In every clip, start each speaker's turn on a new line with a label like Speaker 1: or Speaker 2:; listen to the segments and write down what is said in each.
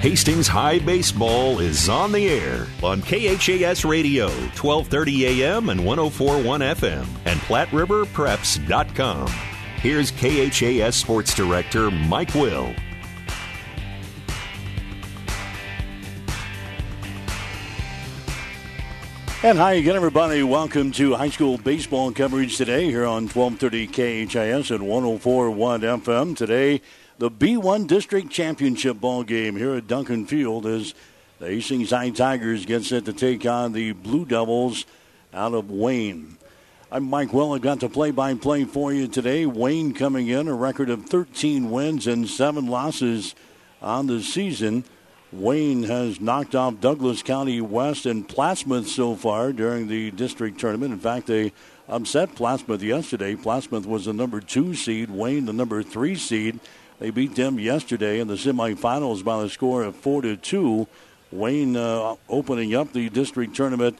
Speaker 1: Hastings High Baseball is on the air on KHAS Radio, 1230 AM and 1041 FM, and PlatteRiverPreps.com. Here's KHAS Sports Director Mike Will.
Speaker 2: And hi again, everybody. Welcome to high school baseball coverage today here on 1230 KHAS and 1041 FM. Today, the B1 District Championship ball game here at Duncan Field as the Hastings High Tigers get set to take on the Blue Devils out of Wayne. I'm Mike Will. I've got the play-by-play for you today. Wayne coming in a record of 13 wins and seven losses on the season. Wayne has knocked off Douglas County West and Plattsmouth so far during the district tournament. In fact, they upset Plattsmouth yesterday. Plattsmouth was the number two seed, Wayne the number three seed. They beat them yesterday in the semifinals by the score of four to two. Wayne uh, opening up the district tournament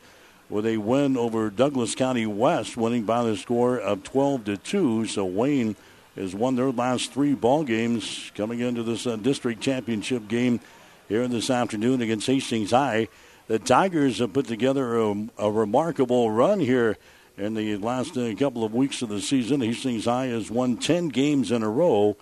Speaker 2: with a win over Douglas County West, winning by the score of 12 to two. So Wayne has won their last three ball games coming into this uh, district championship game here this afternoon against Hastings High. The Tigers have put together a, a remarkable run here in the last uh, couple of weeks of the season. Hastings High has won 10 games in a row.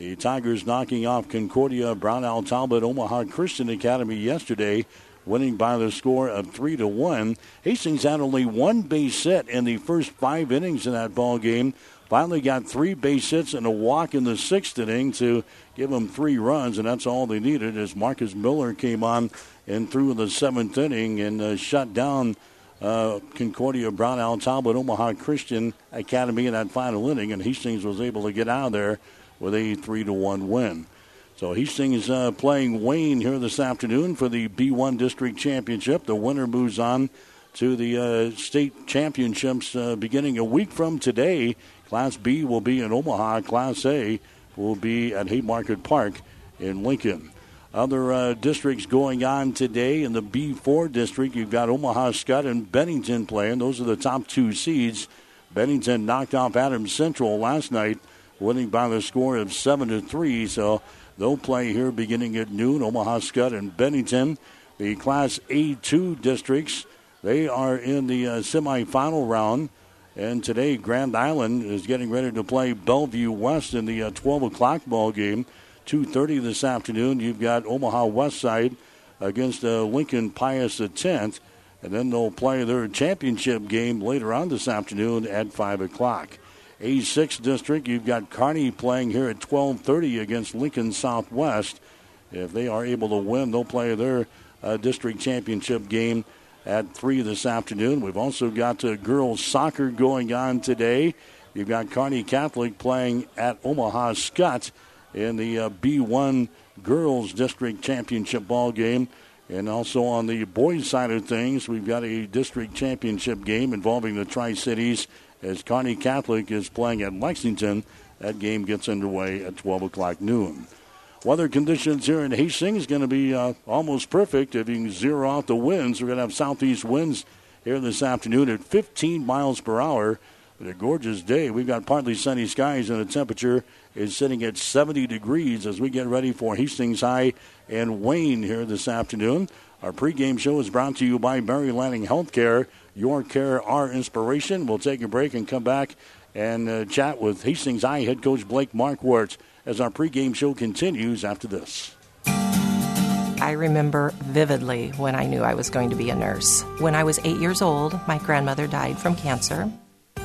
Speaker 2: The Tigers knocking off Concordia, Brownell Talbot, Omaha Christian Academy yesterday, winning by the score of three to one. Hastings had only one base hit in the first five innings in that ball game. Finally got three base hits and a walk in the sixth inning to give them three runs, and that's all they needed as Marcus Miller came on and threw in the seventh inning and uh, shut down uh, Concordia Brownell Talbot Omaha Christian Academy in that final inning, and Hastings was able to get out of there with a three to one win. So Hastings uh, playing Wayne here this afternoon for the B1 District Championship. The winner moves on to the uh, state championships uh, beginning a week from today. Class B will be in Omaha. Class A will be at Haymarket Park in Lincoln. Other uh, districts going on today in the B4 district, you've got Omaha Skutt and Bennington playing. Those are the top two seeds. Bennington knocked off Adams Central last night winning by the score of 7 to 3. So they'll play here beginning at noon. Omaha Skutt and Bennington, the Class A2 districts, they are in the uh, semifinal round. And today, Grand Island is getting ready to play Bellevue West in the uh, 12 o'clock ball game. 2.30 this afternoon, you've got Omaha West Side against uh, Lincoln Pius X. And then they'll play their championship game later on this afternoon at 5 o'clock. A6 district, you've got Kearney playing here at 12:30 against Lincoln Southwest. If they are able to win, they'll play their uh, district championship game at 3 this afternoon. We've also got uh, girls soccer going on today. You've got Kearney Catholic playing at Omaha Skutt in the uh, B1 girls district championship ball game. And also on the boys side of things, we've got a district championship game involving the Tri Cities as Kearney Catholic is playing at Lexington. That game gets underway at 12 o'clock noon. Weather conditions here in Hastings going to be uh, almost perfect if you can zero out the winds. We're going to have southeast winds here this afternoon at 15 miles per hour. But a gorgeous day. We've got partly sunny skies and the temperature is sitting at 70 degrees as we get ready for Hastings High and Wayne here this afternoon. Our pregame show is brought to you by Mary Lanning Healthcare. Your care, our inspiration. We'll take a break and come back and uh, chat with Hastings High head coach Blake Marquardt as our pregame show continues after this.
Speaker 3: I remember vividly when I knew I was going to be a nurse. When I was eight years old, my grandmother died from cancer.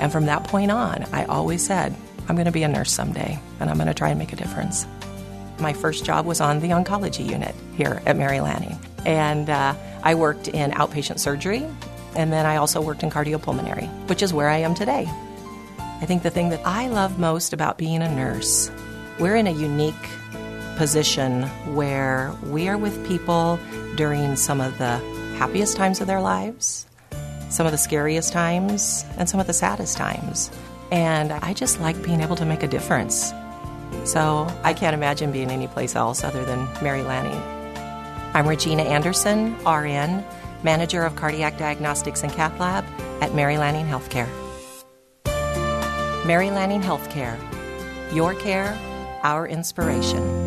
Speaker 3: And from that point on, I always said, I'm going to be a nurse someday, and I'm going to try and make a difference. My first job was on the oncology unit here at Mary Lanning. And uh, I worked in outpatient surgery and then I also worked in cardiopulmonary, which is where I am today. I think the thing that I love most about being a nurse, we're in a unique position where we are with people during some of the happiest times of their lives, some of the scariest times, and some of the saddest times. And I just like being able to make a difference. So I can't imagine being anyplace else other than Mary Lanning. I'm Regina Anderson, RN Manager of Cardiac Diagnostics and Cath Lab at Mary Lanning Healthcare. Mary Lanning Healthcare. Your care, our inspiration.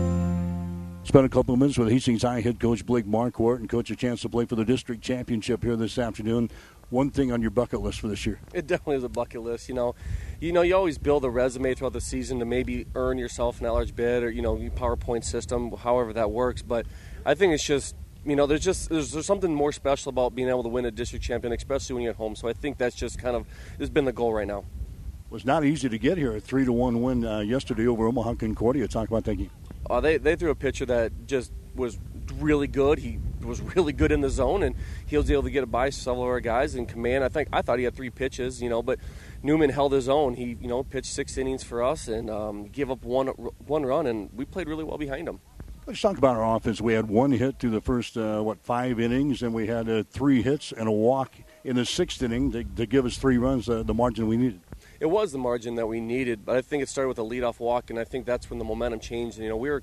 Speaker 2: Spent a couple of minutes with Hastings High head coach Blake Marquardt and coach a chance to play for the district championship here this afternoon. One thing on your bucket list for this year?
Speaker 4: It definitely is a bucket list. You know, you know, you always build a resume throughout the season to maybe earn yourself an at-large bid or you know, your PowerPoint system, however that works. But I think it's just you know, there's just there's, there's, something more special about being able to win a district champion, especially when you're at home. So I think that's just kind of has been the goal right now.
Speaker 2: It was not easy to get here. A three to one win uh, yesterday over Omaha Concordia. Talk about that game.
Speaker 4: Uh, they they threw a pitcher that just was really good. He was really good in the zone, and he was able to get a by several of our guys in command. I think I thought he had three pitches, you know, but Newman held his own. He you know pitched six innings for us and um, gave up one one run, and we played really well behind him.
Speaker 2: Let's talk about our offense. We had one hit through the first uh, what five innings, and we had uh, three hits and a walk in the sixth inning to, to give us three runs, uh, the margin we needed
Speaker 4: it was the margin that we needed. But I think it started with a leadoff walk, and I think that's when the momentum changed. And, you know, we were,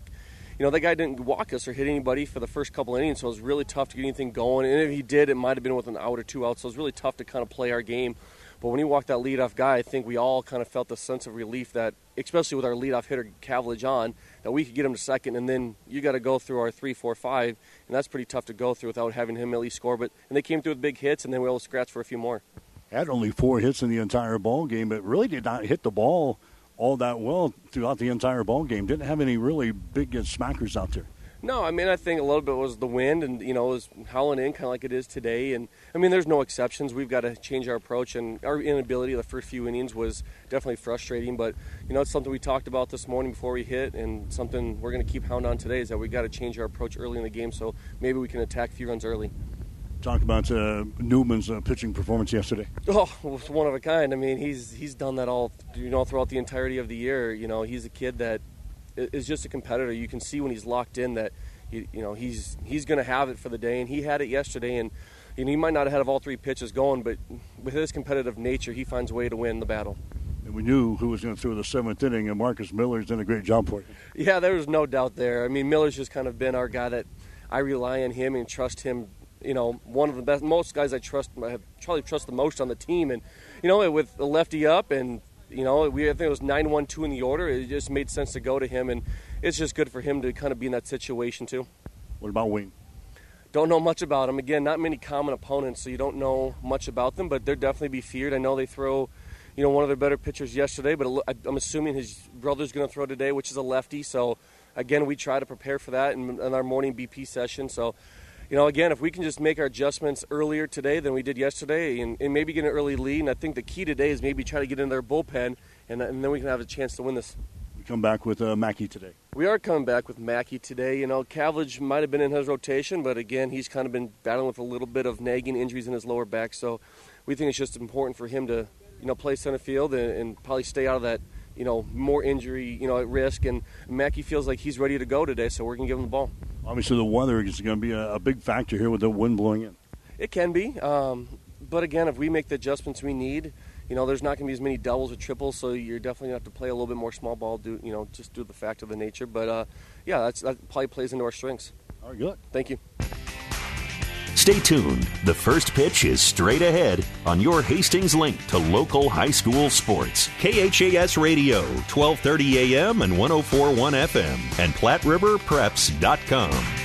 Speaker 4: you know, that guy didn't walk us or hit anybody for the first couple innings, so it was really tough to get anything going. And if he did, it might have been with an out or two outs. So it was really tough to kind of play our game. But when he walked that leadoff guy, I think we all kind of felt a sense of relief that, especially with our leadoff hitter Cavillage on, we could get him to second, and then you got to go through our three, four, five, and that's pretty tough to go through without having him at least score. But and they came through with big hits, and then we were able to scratch for a few more
Speaker 2: had only four hits in the entire ball game, but really did not hit the ball all that well throughout the entire ball game. Didn't have any really big smackers out there.
Speaker 4: No, I mean I think a little bit was the wind, and you know it was howling in kind of like it is today. And I mean there's no exceptions. We've got to change our approach, and our inability the first few innings was definitely frustrating. But you know it's something we talked about this morning before we hit, and something we're going to keep hound on today is that we've got to change our approach early in the game, so maybe we can attack a few runs early
Speaker 2: talk about uh, Newman's uh, pitching performance yesterday.
Speaker 4: Oh, it was one of a kind. I mean, he's he's done that all you know throughout the entirety of the year. You know, he's a kid that is just a competitor. You can see when he's locked in that he, you know he's he's going to have it for the day, and he had it yesterday. And you know, he might not have had all three pitches going, but with his competitive nature, he finds a way to win the battle.
Speaker 2: And we knew who was going to throw the seventh inning, and Marcus Miller's done a great job for it.
Speaker 4: Yeah, there was no doubt there. I mean, Miller's just kind of been our guy that I rely on him and trust him you know, one of the best, most guys I trust, I have probably trust the most on the team. And, you know, with the lefty up and, you know, we, I think it was 9 1 2 in the order, it just made sense to go to him. And it's just good for him to kind of be in that situation, too.
Speaker 2: What about Wayne?
Speaker 4: Don't know much about him. Again, not many common opponents, so you don't know much about them, but they're definitely be feared. I know they throw, you know, one of their better pitchers yesterday, but I'm assuming his brother's going to throw today, which is a lefty. So, again, we try to prepare for that in, in our morning BP session. So, you know, again, if we can just make our adjustments earlier today than we did yesterday and, and maybe get an early lead, and I think the key today is maybe try to get in their bullpen, and, and then we can have a chance to win this.
Speaker 2: We come back with uh, Mackey today.
Speaker 4: We are coming back with Mackey today. You know, Cavillage might have been in his rotation, but again, he's kind of been battling with a little bit of nagging injuries in his lower back, so we think it's just important for him to, you know, play center field and, and probably stay out of that, you know, more injury, you know, at risk. And Mackey feels like he's ready to go today, so we're going to give him the ball.
Speaker 2: Obviously, the weather is going to be a, a big factor here with the wind blowing in.
Speaker 4: It can be, um, but again, if we make the adjustments we need, you know, there's not going to be as many doubles or triples, so you're definitely going to have to play a little bit more small ball, do you know, just due to the fact of the nature. But uh, yeah, that's, that probably plays into our strengths.
Speaker 2: All right, good.
Speaker 4: Thank you.
Speaker 1: Stay tuned. The first pitch is straight ahead on your Hastings link to local high school sports. KHAS Radio, 1230 AM and 1041 FM, and PlatteRiverPreps.com.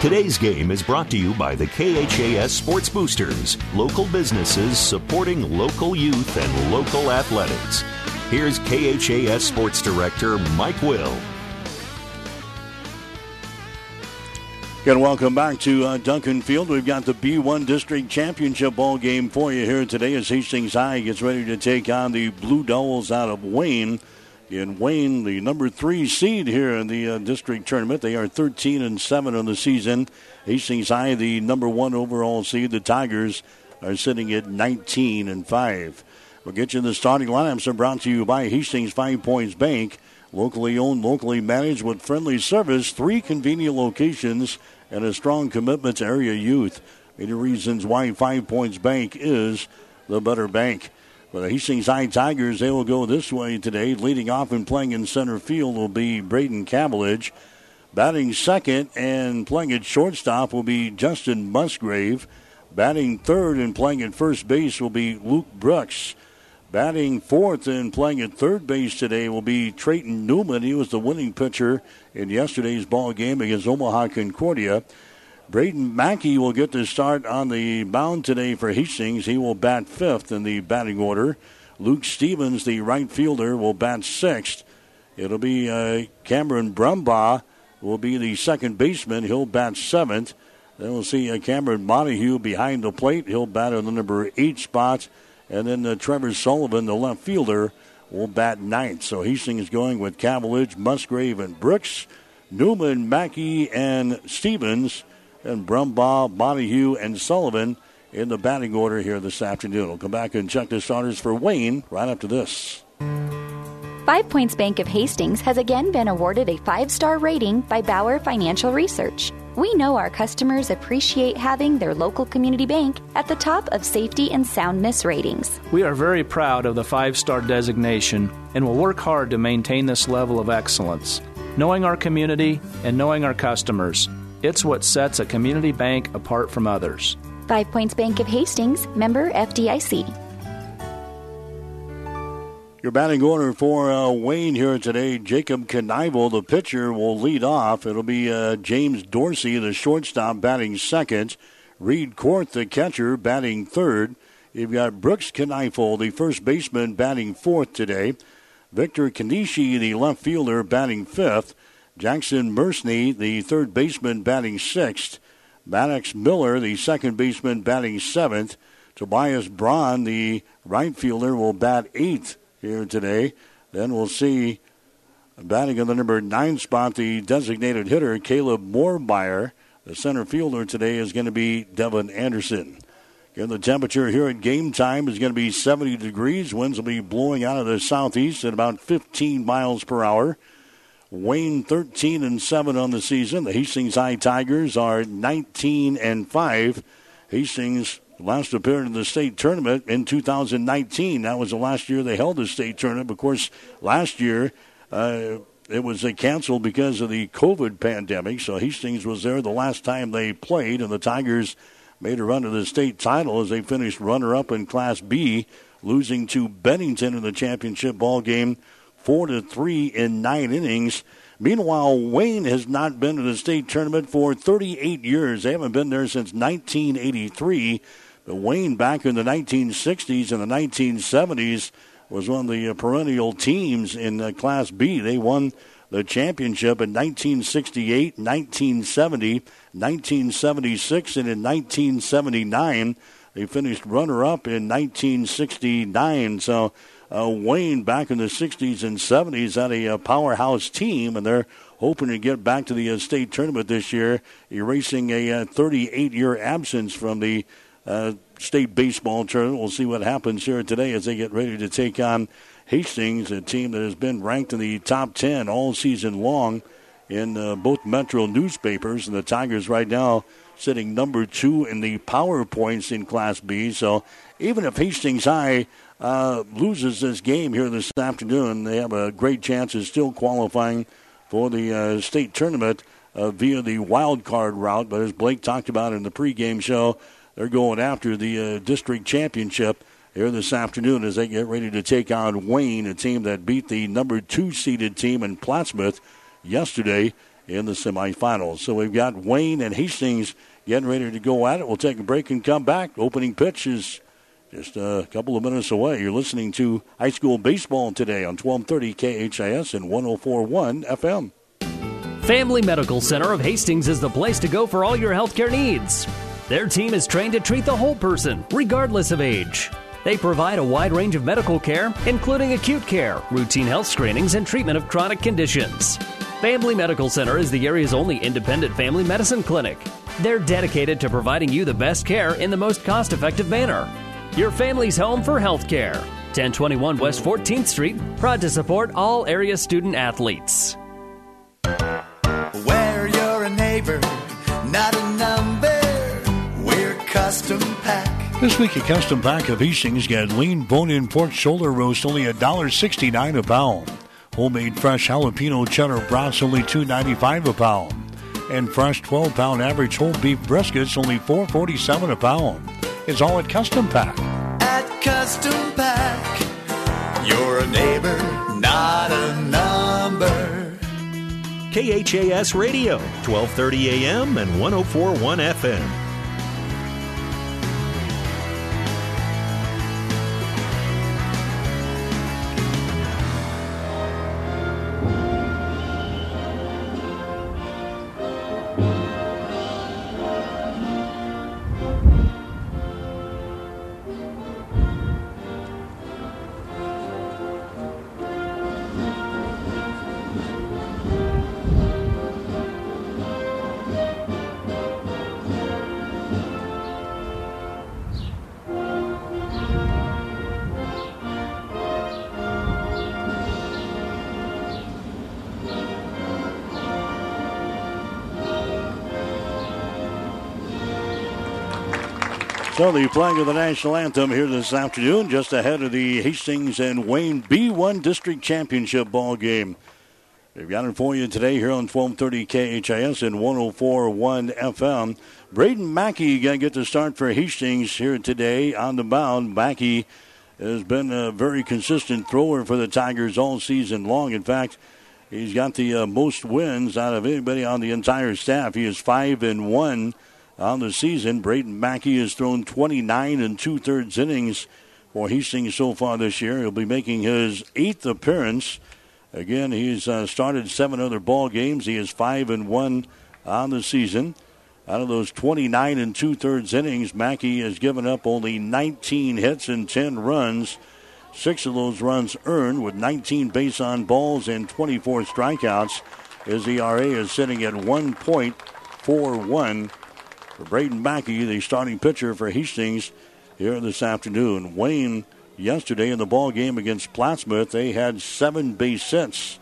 Speaker 1: Today's game is brought to you by the KHAS Sports Boosters, local businesses supporting local youth and local athletics. Here's KHAS Sports Director Mike Will.
Speaker 2: And welcome back to uh, Duncan Field. We've got the B1 District Championship ball game for you here today as Hastings High gets ready to take on the Blue Devils out of Wayne in Wayne, the number three seed here in the uh, district tournament. They are 13 and 7 on the season. Hastings High, the number one overall seed. The Tigers are sitting at 19 and 5. We'll get you the starting lineups are brought to you by Hastings Five Points Bank. Locally owned, locally managed with friendly service, three convenient locations, and a strong commitment to area youth. Many reasons why Five Points Bank is the better bank. For the Hastings High Tigers, they will go this way today. Leading off and playing in center field will be Braden Cavillage. Batting second and playing at shortstop will be Justin Musgrave. Batting third and playing at first base will be Luke Brooks. Batting fourth and playing at third base today will be Trayton Newman. He was the winning pitcher in yesterday's ball game against Omaha Concordia. Braden Mackey will get the start on the mound today for Hastings. He will bat fifth in the batting order. Luke Stevens, the right fielder, will bat sixth. It'll be uh, Cameron Brumbaugh will be the second baseman. He'll bat seventh. Then we'll see uh, Cameron Montague behind the plate. He'll bat in the number eight spot. And then uh, Trevor Sullivan, the left fielder, will bat ninth. So Hastings going with Cavillage, Musgrave, and Brooks. Newman, Mackey, and Stevens and Brumbaugh, Montague, and Sullivan in the batting order here this afternoon. We'll come back and check the starters for Wayne right after this.
Speaker 5: Five Points Bank of Hastings has again been awarded a five star rating by Bauer Financial Research. We know our customers appreciate having their local community bank at the top of safety and soundness ratings.
Speaker 6: We are very proud of the five star designation and will work hard to maintain this level of excellence. Knowing our community and knowing our customers, it's what sets a community bank apart from others.
Speaker 5: Five Points Bank of Hastings, member FDIC.
Speaker 2: Your batting order for uh, Wayne here today. Jacob Kneifel, the pitcher, will lead off. It'll be uh, James Dorsey, the shortstop, batting second. Reed Korth, the catcher, batting third. You've got Brooks Kneifel, the first baseman, batting fourth today. Victor Kanishi, the left fielder, batting fifth. Jackson Mersney, the third baseman, batting sixth. Maddox Miller, the second baseman, batting seventh. Tobias Braun, the right fielder, will bat eighth here today. Then we'll see batting in the number nine spot, the designated hitter, Caleb Moormeyer. The center fielder today is going to be Devin Anderson. Again, the temperature here at game time is going to be 70 degrees. Winds will be blowing out of the southeast at about 15 miles per hour. Wayne 13 and 7 on the season. The Hastings High Tigers are 19 and 5. Hastings last appeared in the state tournament in 2019. That was the last year they held the state tournament. Of course, last year uh, it was uh, canceled because of the COVID pandemic. So Hastings was there the last time they played, and the Tigers made a run to the state title as they finished runner-up in Class B, losing to Bennington in the championship ball game four to three in nine innings. Meanwhile, Wayne has not been to the state tournament for 38 years. They haven't been there since 1983. But Wayne, back in the 1960s and the 1970s, was one of the uh, perennial teams in uh, Class B. They won the championship in 1968, 1970, 1976, and in 1979. They finished runner up in 1969. So uh, Wayne back in the 60s and 70s had a, uh, powerhouse team, and they're hoping to get back to the uh, state tournament this year, erasing a 38 uh, year absence from the uh, state baseball tournament. We'll see what happens here today as they get ready to take on Hastings, a team that has been ranked in the top 10 all season long in both metro newspapers. And the Tigers right now sitting number two in the power points in Class B. So even if Hastings High uh, loses this game here this afternoon, they have a great chance of still qualifying for the uh, state tournament uh, via the wild card route. But as Blake talked about in the pregame show, they're going after the uh, district championship here this afternoon as they get ready to take on Wayne, a team that beat the number two seeded team in Plattsmouth yesterday in the semifinals. So we've got Wayne and Hastings getting ready to go at it. We'll take a break and come back. Opening pitch is just a couple of minutes away. You're listening to high school baseball today on 1230 KHAS and 1041 FM.
Speaker 7: Family Medical Center of Hastings is the place to go for all your healthcare needs. Their team is trained to treat the whole person, regardless of age. They provide a wide range of medical care, including acute care, routine health screenings, and treatment of chronic conditions. Family Medical Center is the area's only independent family medicine clinic. They're dedicated to providing you the best care in the most cost effective manner your family's home for health care. 1021 West 14th Street, proud to support all area student athletes.
Speaker 8: Where you're a neighbor, not a number, we're Custom Pack.
Speaker 2: This week, a custom pack of Hastings got lean bone-in pork shoulder roast only $1.69 a pound. Homemade fresh jalapeno cheddar brats only $2.95 a pound. And fresh 12-pound average whole beef briskets only $4.47 a pound. It's all at Custom Pack.
Speaker 8: At Custom Pack, you're a neighbor, not a number.
Speaker 1: KHAS Radio, 1230 AM and 1041 FM.
Speaker 2: The playing of the national anthem here this afternoon, just ahead of the Hastings and Wayne B1 District Championship ball game. We've got it for you today here on 1230 KHAS and 1041 FM. Braden Mackey going to get the start for Hastings here today on the mound. Mackey has been a very consistent thrower for the Tigers all season long. In fact, he's got the uh, most wins out of anybody on the entire staff. He is 5 and 1 on the season. Braden Mackey has thrown 29 and two thirds innings for Hastings so far this year. He'll be making his eighth appearance. Again, he's uh, started seven other ball games. He is five and one on the season. Out of those 29 and two thirds innings, Mackey has given up only 19 hits and 10 runs. Six of those runs earned with 19 base on balls and 24 strikeouts. His ERA is sitting at 1.41 for Braden Mackey, the starting pitcher for Hastings here this afternoon. Wayne, yesterday in the ball game against Plattsmouth, they had seven base hits.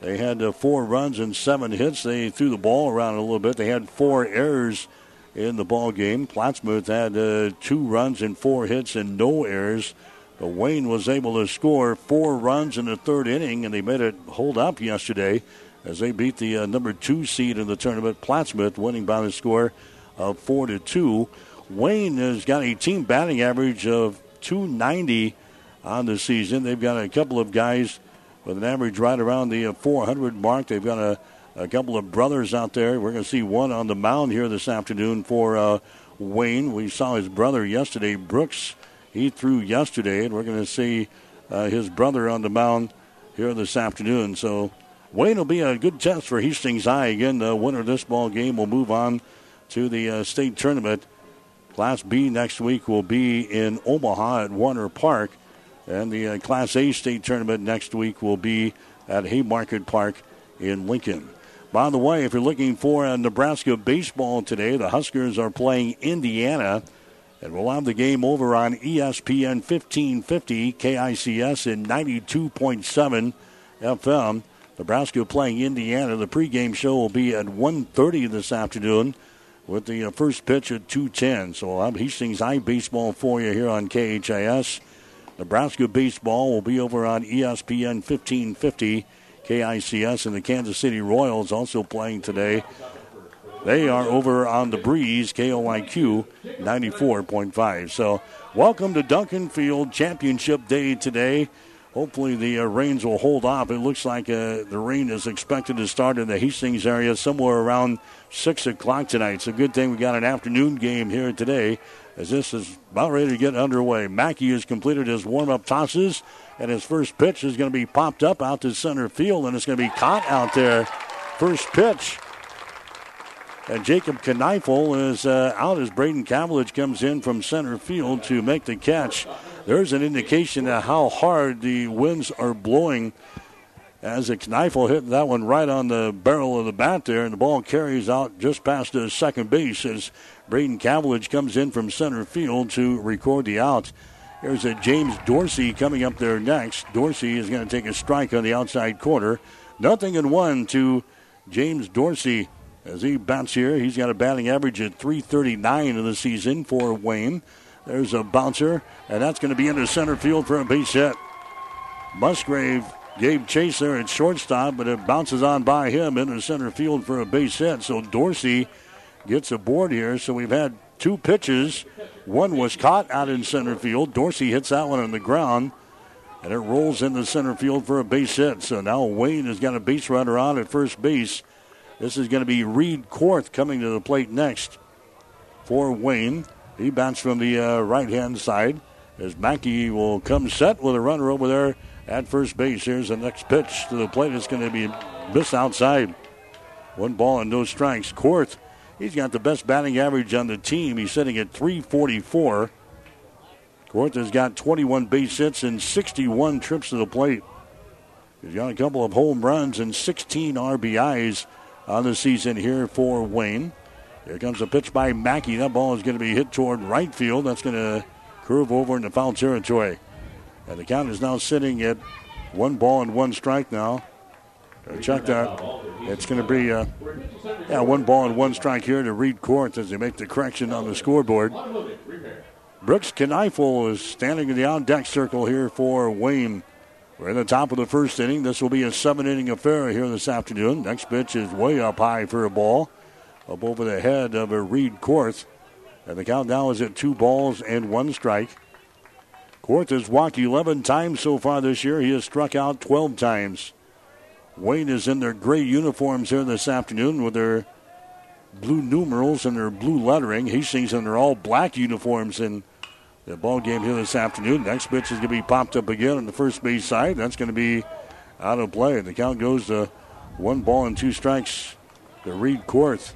Speaker 2: They had uh, four runs and seven hits. They threw the ball around a little bit. They had four errors in the ball game. Plattsmouth had uh, two runs and four hits and no errors. But Wayne was able to score four runs in the third inning, and they made it hold up yesterday as they beat the uh, number two seed in the tournament, Plattsmouth, winning by the score of four to two. Wayne has got a team batting average of 290 on the season. They've got a couple of guys with an average right around the 400 mark. They've got a, a couple of brothers out there. We're going to see one on the mound here this afternoon for uh, Wayne. We saw his brother yesterday, Brooks. He threw yesterday, and we're going to see uh, his brother on the mound here this afternoon. So Wayne will be a good test for Hastings High. Again, the winner of this ball game will move on to the uh, state tournament. Class B next week will be in Omaha at Werner Park, and the uh, Class A state tournament next week will be at Haymarket Park in Lincoln. By the way, if you're looking for uh, Nebraska baseball today, the Huskers are playing Indiana, and we'll have the game over on ESPN 1550 KICS in 92.7 FM. Nebraska playing Indiana. The pregame show will be at 1:30 this afternoon with the uh, first pitch at 210. So I'm Hastings High Baseball for you here on KHAS. Nebraska Baseball will be over on ESPN 1550 KICS, and the Kansas City Royals also playing today. They are over on the breeze, KOIQ 94.5. So, welcome to Duncan Field Championship Day today. Hopefully, the uh, rains will hold off. It looks like uh, the rain is expected to start in the Hastings area somewhere around 6 o'clock tonight. A good thing we got an afternoon game here today as this is about ready to get underway. Mackey has completed his warm up tosses, and his first pitch is going to be popped up out to center field, and it's going to be caught out there. First pitch. And Jacob Kneifel is uh, out as Braden Cavillage comes in from center field to make the catch there's an indication of how hard the winds are blowing as a Kneifel hit that one right on the barrel of the bat there, and the ball carries out just past the second base as Braden Cavillage comes in from center field to record the out. There's a James Dorsey coming up there next. Dorsey is going to take a strike on the outside corner. Nothing in one to James Dorsey as he bats here. He's got a batting average at 339 in the season for Wayne. There's a bouncer, and that's going to be into center field for a base hit. Musgrave gave chase there at shortstop, but it bounces on by him into center field for a base hit. So Dorsey gets aboard here. So we've had two pitches. One was caught out in center field. Dorsey hits that one on the ground, and it rolls into center field for a base hit. So now Wayne has got a base runner on at first base. This is going to be Reed Korth coming to the plate next for Wayne. He bats from the uh, right hand side as Mackey will come set with a runner over there at first base. Here's the next pitch to the plate. It's going to be missed outside. One ball and no strikes. Korth, he's got the best batting average on the team. He's sitting at 344. Korth has got 21 base hits and 61 trips to the plate. He's got a couple of home runs and 16 RBIs on the season here for Wayne. Here comes a pitch by Mackey. That ball is going to be hit toward right field. That's going to curve over into foul territory. And the count is now sitting at one ball and one strike now. Check that. It's going to be uh, yeah, one ball and one strike here to Reed Korth as they make the correction on the scoreboard. Brooks Kneifel is standing in the on deck circle here for Wayne. We're in the top of the first inning. This will be a seven inning affair here this afternoon. Next pitch is way up high for a ball, up over the head of a Reed Korth. And the count now is at two balls and one strike. Korth has walked 11 times so far this year. He has struck out 12 times. Wayne is in their gray uniforms here this afternoon with their blue numerals and their blue lettering. Hastings in their all black uniforms in the ball game here this afternoon. Next pitch is going to be popped up again on the first base side. That's going to be out of play. The count goes to one ball and two strikes to Reed Korth.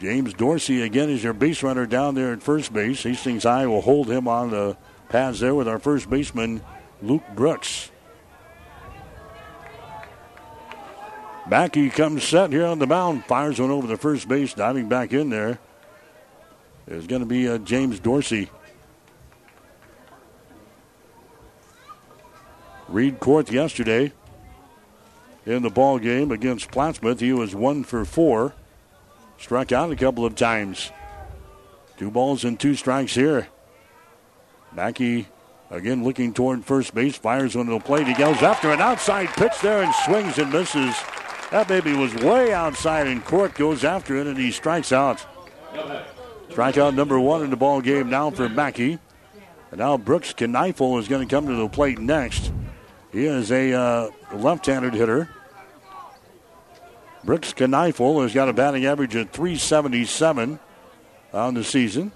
Speaker 2: James Dorsey again is your base runner down there at first base. Hastings High will hold him on the pads there with our first baseman, Luke Brooks. Mackey comes set here on the mound, fires one over the first base, diving back in there. There's going to be uh, James Dorsey. Reed Korth yesterday in the ball game against Plattsmouth. He was one for four. Struck out a couple of times. Two balls and two strikes here. Mackey again looking toward first base, fires onto the plate. He goes after an outside pitch there and swings and misses. That baby was way outside, and Korth goes after it and he strikes out. Strikeout number one in the ball game now for Mackey. And now Brooks Kneifel is going to come to the plate next. He is a uh, left-handed hitter. Brooks Kneifel has got a batting average of 377 on the season.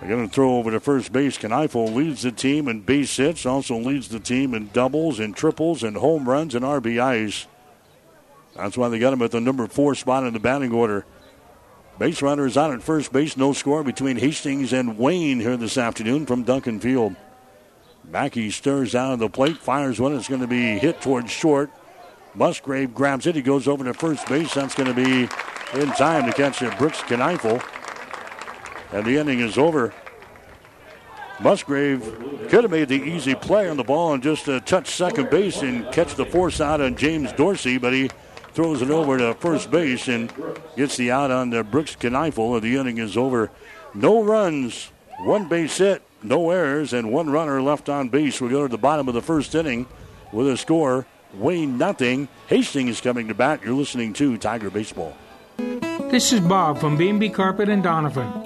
Speaker 2: They're going to throw over to first base. Kneifel leads the team in base hits, also leads the team in doubles and triples and home runs and RBIs. That's why they got him at the number four spot in the batting order. Base runner is out at first base. No score between Hastings and Wayne here this afternoon from Duncan Field. Mackey stirs out of the plate, fires one. It's going to be hit towards short. Musgrave grabs it. He goes over to first base. That's going to be in time to catch it. Brooks Kneifel. And the inning is over. Musgrave could have made the easy play on the ball and just uh, touch second base and catch the force out on James Dorsey, but he throws it over to first base and gets the out on the Brooks Kneifel. And the inning is over. No runs, one base hit, no errors, and one runner left on base. We go to the bottom of the first inning with a score Wayne nothing. Hastings coming to bat. You're listening to Tiger Baseball.
Speaker 9: This is Bob from B&B Carpet and Donovan.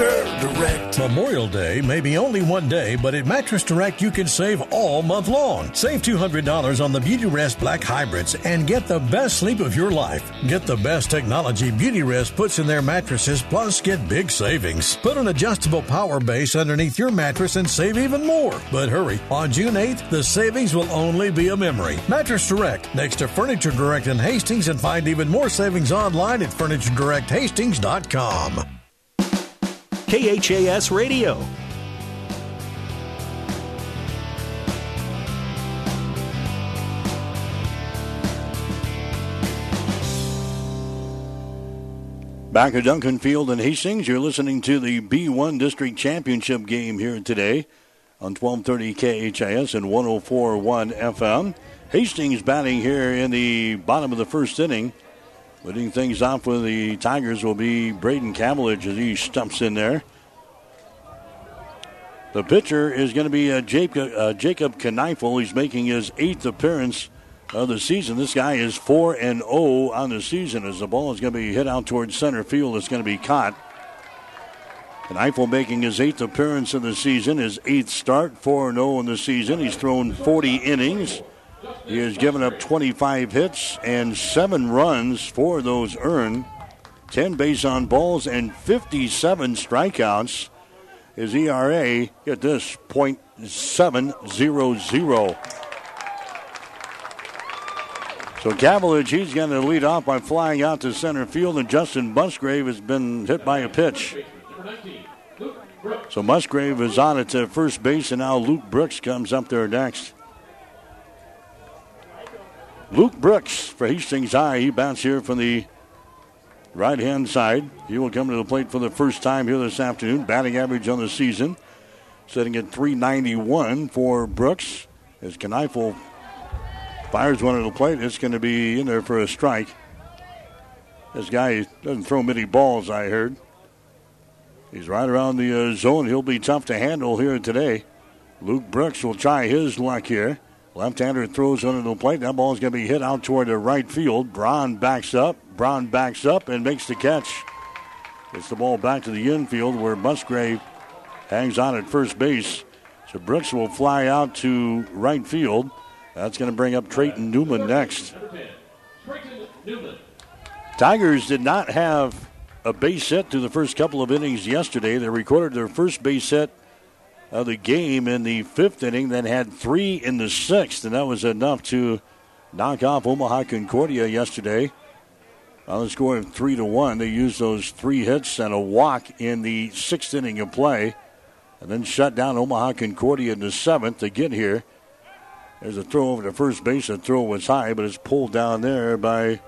Speaker 8: Direct.
Speaker 10: Memorial Day may be only one day, but at Mattress Direct you can save all month long. Save $200 on the Beauty Rest Black Hybrids and get the best sleep of your life. Get the best technology Beauty Rest puts in their mattresses, plus get big savings. Put an adjustable power base underneath your mattress and save even more. But hurry, on June 8th, the savings will only be a memory. Mattress Direct, next to Furniture Direct in Hastings, and find even more savings online at FurnitureDirectHastings.com.
Speaker 1: KHAS Radio.
Speaker 2: Back at Duncan Field in Hastings, you're listening to the B1 District Championship game here today on 1230 KHAS and 1041 FM. Hastings batting here in the bottom of the first inning. Leading things off with the Tigers will be Braden Cavillage as he stumps in there. The pitcher is going to be uh, Jacob, uh, Jacob Kneifel. He's making his eighth appearance of the season. This guy is 4 and 0 on the season as the ball is going to be hit out towards center field. It's going to be caught. Kneifel making his eighth appearance of the season, his eighth start, 4 0 in the season. He's thrown 40 innings. He has given up 25 hits and 7 runs, for those earned, 10 base on balls, and 57 strikeouts. His ERA, get this, .700. So Cavillage, he's going to lead off by flying out to center field, and Justin Musgrave has been hit by a pitch. So Musgrave is on at first base, and now Luke Brooks comes up there next. Luke Brooks for Hastings High. He bounced here from the right hand side. He will come to the plate for the first time here this afternoon. Batting average on the season sitting at 391 for Brooks. As Kneifel fires one at the plate, it's going to be in there for a strike. This guy doesn't throw many balls, I heard. He's right around the uh, zone. He'll be tough to handle here today. Luke Brooks will try his luck here. Left-hander throws under the plate. That ball is going to be hit out toward the right field. Braun backs up. Braun backs up and makes the catch. Gets the ball back to the infield where Musgrave hangs on at first base. So Brooks will fly out to right field. That's going to bring up Trayton Newman next. Tigers did not have a base hit through the first couple of innings yesterday. They recorded their first base hit of the game in the fifth inning, then had three in the sixth, and that was enough to knock off Omaha Concordia yesterday. On the score of three to one, they used those three hits and a walk in the sixth inning of play, and then shut down Omaha Concordia in the seventh to get here. There's a throw over to first base. The throw was high, but it's pulled down there by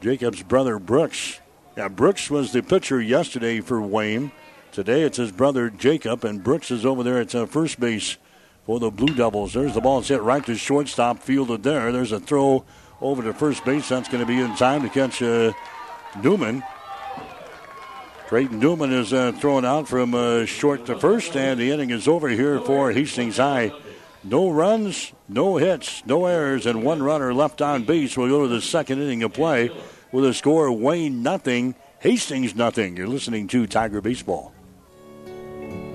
Speaker 2: Jacob's brother Brooks. Yeah, Brooks was the pitcher yesterday for Wayne. Today it's his brother Jacob, and Brooks is over there at uh, first base for the Blue Devils. There's the ball. Hit right to shortstop, fielded there. There's a throw over to first base. That's going to be in time to catch uh, Newman. Trayton Newman is uh, thrown out from uh, short to first, and the inning is over here for Hastings High. No runs, no hits, no errors, and one runner left on base. We'll go to the second inning of play with a score Wayne nothing, Hastings nothing. You're listening to Tiger Baseball.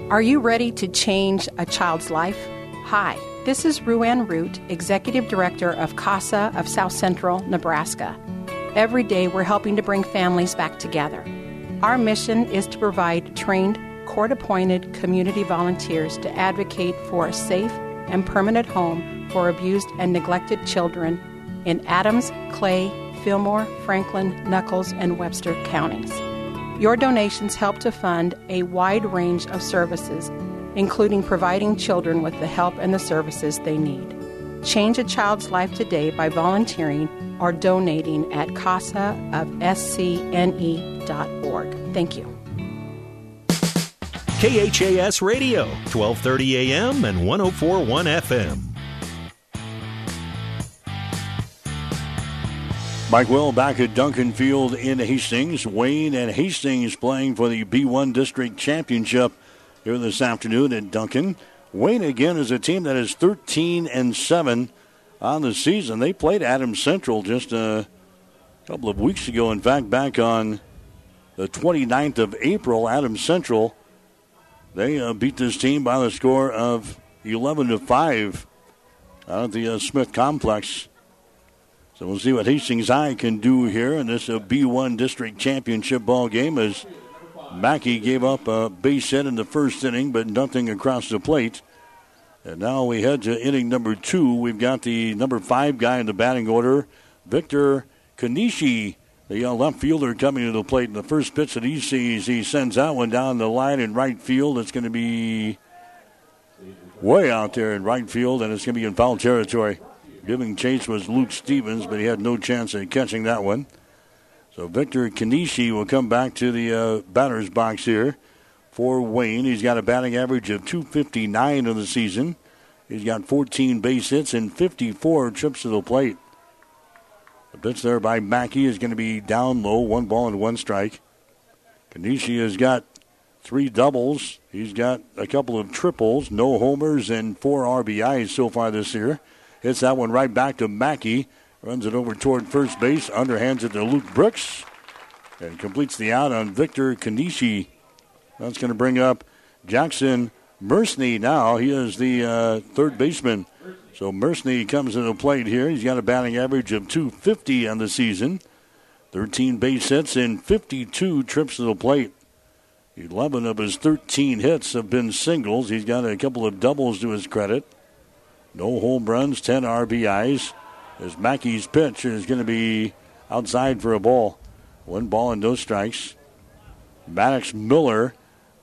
Speaker 11: Are you ready to change a child's life? Hi, this is Ruan Root, Executive Director of CASA of South Central, Nebraska. Every day we're helping to bring families back together. Our mission is to provide trained, court appointed community volunteers to advocate for a safe and permanent home for abused and neglected children in Adams, Clay, Fillmore, Franklin, Nuckolls, and Webster counties. Your donations help to fund a wide range of services, including providing children with the help and the services they need. Change a child's life today by volunteering or donating at casaofscne.org. Thank you.
Speaker 1: KHAS Radio, 1230 AM and 1041 FM.
Speaker 2: Mike Will back at Duncan Field in Hastings. Wayne and Hastings playing for the B1 District Championship here this afternoon at Duncan. Wayne again is a team that is 13 and 7 on the season. They played Adams Central just a couple of weeks ago. In fact, back on the 29th of April, Adams Central. They uh, beat this team by the score of 11 to 5 out at the uh, Smith Complex. So we'll see what Hastings High can do here in this uh, B1 District Championship ball game as Mackey gave up a base hit in the first inning, but nothing across the plate. And now we head to inning number two. We've got the number five guy in the batting order, Victor Kanishi, the uh, left fielder, coming to the plate. In the first pitch that he sees, he sends that one down the line in right field. It's going to be way out there in right field, and it's going to be in foul territory. Giving chase was Luke Stevens, but he had no chance of catching that one. So Victor Kanishi will come back to the uh, batter's box here for Wayne. He's got a batting average of 259 in the season. He's got 14 base hits and 54 trips to the plate. The pitch there by Mackey is going to be down low, one ball and one strike. Kanishi has got three doubles. He's got a couple of triples, no homers, and four RBIs so far this year. Hits that one right back to Mackey. Runs it over toward first base. Underhands it to Luke Brooks. And completes the out on Victor Kanishi. That's going to bring up Jackson Mersney now. He is the uh, third baseman. So Mersney comes to the plate here. He's got a batting average of 250 on the season. 13 base hits and 52 trips to the plate. 11 of his 13 hits have been singles. He's got a couple of doubles to his credit. No home runs, 10 RBIs. As Mackey's pitch is going to be outside for a ball. One ball and no strikes. Maddox Miller,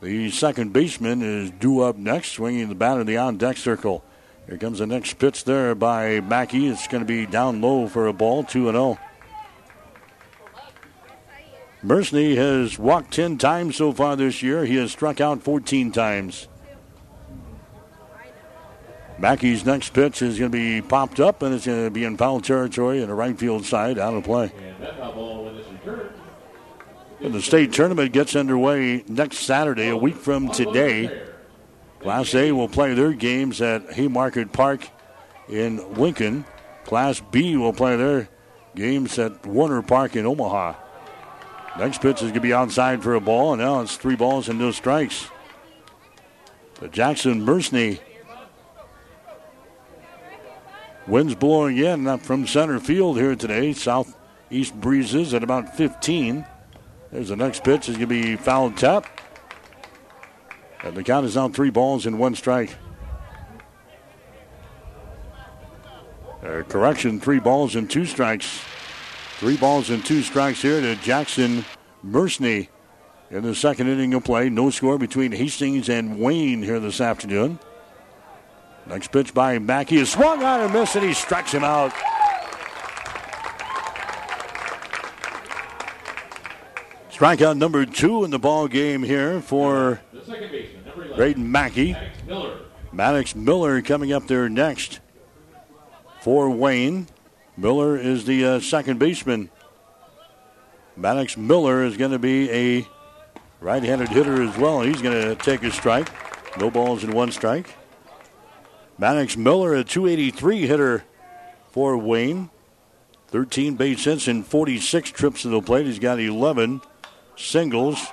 Speaker 2: the second baseman, is due up next, swinging the bat in the on deck circle. Here comes the next pitch there by Mackey. It's going to be down low for a ball, 2 0. Mersney has walked 10 times so far this year. He has struck out 14 times. Mackey's next pitch is going to be popped up, and it's going to be in foul territory in the right field side, out of play. And the state tournament gets underway next Saturday, a week from today. Class A will play their games at Haymarket Park in Lincoln. Class B will play their games at Werner Park in Omaha. Next pitch is going to be outside for a ball, and now it's three balls and no strikes. The Jackson Mersney Winds blowing in from center field here today. Southeast breezes at about 15. There's the next pitch. Is going to be foul tap. And the count is now three balls and one strike. Uh, correction, three balls and two strikes. Three balls and two strikes here to Jackson Mersney in the second inning of play. No score between Hastings and Wayne here this afternoon. Next pitch by Mackey is swung on and missed, and he strikes him out. Strikeout number two in the ball game here for Braden Mackey. Maddox Miller coming up there next for Wayne. Miller is the uh, second baseman. Maddox Miller is going to be a right-handed hitter as well. He's going to take a strike. No balls and one strike. Maddox Miller, a 283 hitter for Wayne. 13 base hits and 46 trips to the plate. He's got 11 singles,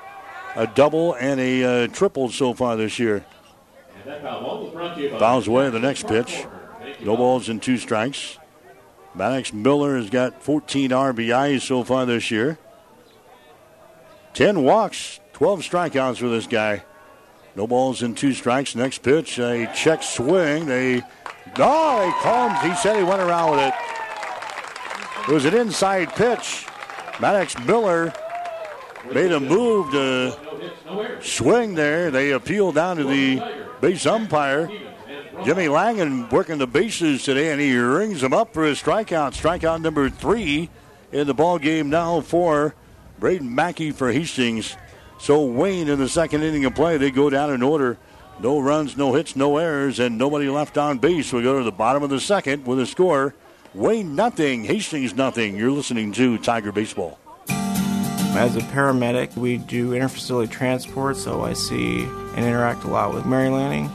Speaker 2: a double, and a uh, triple so far this year. Fouls away the next pitch. No balls and two strikes. Maddox Miller has got 14 RBIs so far this year. 10 walks, 12 strikeouts for this guy. No balls and two strikes. Next pitch, a check swing. They, oh, they called. He said he went around with it. It was an inside pitch. Maddox Miller made a move to swing there. They appeal down to the base umpire. Jimmy Langen working the bases today, and he rings them up for his strikeout. Strikeout number three in the ball game now for Braden Mackey for Hastings. So Wayne in the second inning of play, they go down in order. No runs, no hits, no errors, and nobody left on base. We go to the bottom of the second with a score. Wayne nothing, Hastings nothing. You're listening to Tiger Baseball.
Speaker 12: As a paramedic, we do interfacility transport, so I see and interact a lot with Mary Lanning.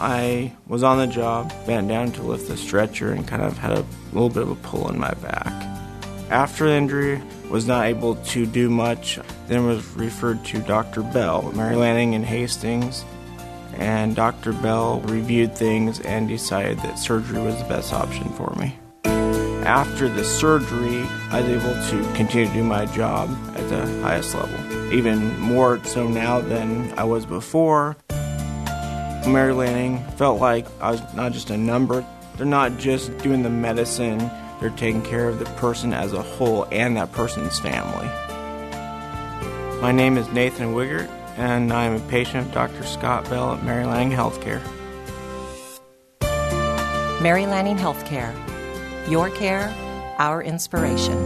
Speaker 12: I was on the job, bent down to lift the stretcher, and kind of had a little bit of a pull in my back. After the injury, was not able to do much. Then was referred to Dr. Bell, Mary Lanning and Hastings, and Dr. Bell reviewed things and decided that surgery was the best option for me. After the surgery, I was able to continue to do my job at the highest level, even more so now than I was before. Mary Lanning felt like I was not just a number. They're not just doing the medicine, they're taking care of the person as a whole and that person's family. My name is Nathan Wiggert, and I'm a patient of Dr. Scott Bell at Mary Lanning Healthcare.
Speaker 3: Mary Lanning Healthcare. Your care, our inspiration.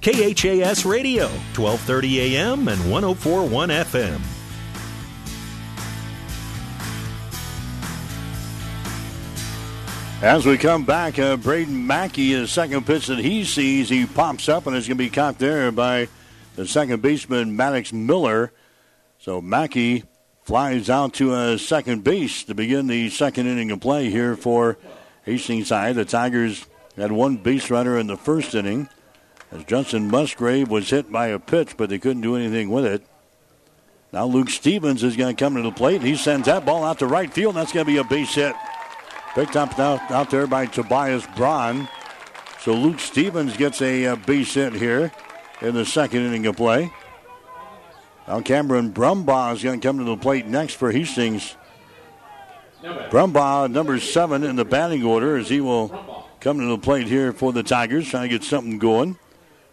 Speaker 1: KHAS Radio, 1230 AM and 1041 FM.
Speaker 2: As we come back, uh, Braden Mackey, his second pitch that he sees, he pops up and is going to be caught there by the second baseman, Maddox Miller. So Mackey flies out to a second base to begin the second inning of play here for Hastings High. The Tigers had one base runner in the first inning as Justin Musgrave was hit by a pitch, but they couldn't do anything with it. Now Luke Stevens is going to come to the plate. He sends that ball out to right field. That's going to be a base hit. Picked up out, out there by Tobias Braun. So Luke Stevens gets a, a base hit here in the second inning of play. Now Cameron Brumbaugh is going to come to the plate next for Hastings. Brumbaugh, number seven in the batting order, as he will come to the plate here for the Tigers, trying to get something going.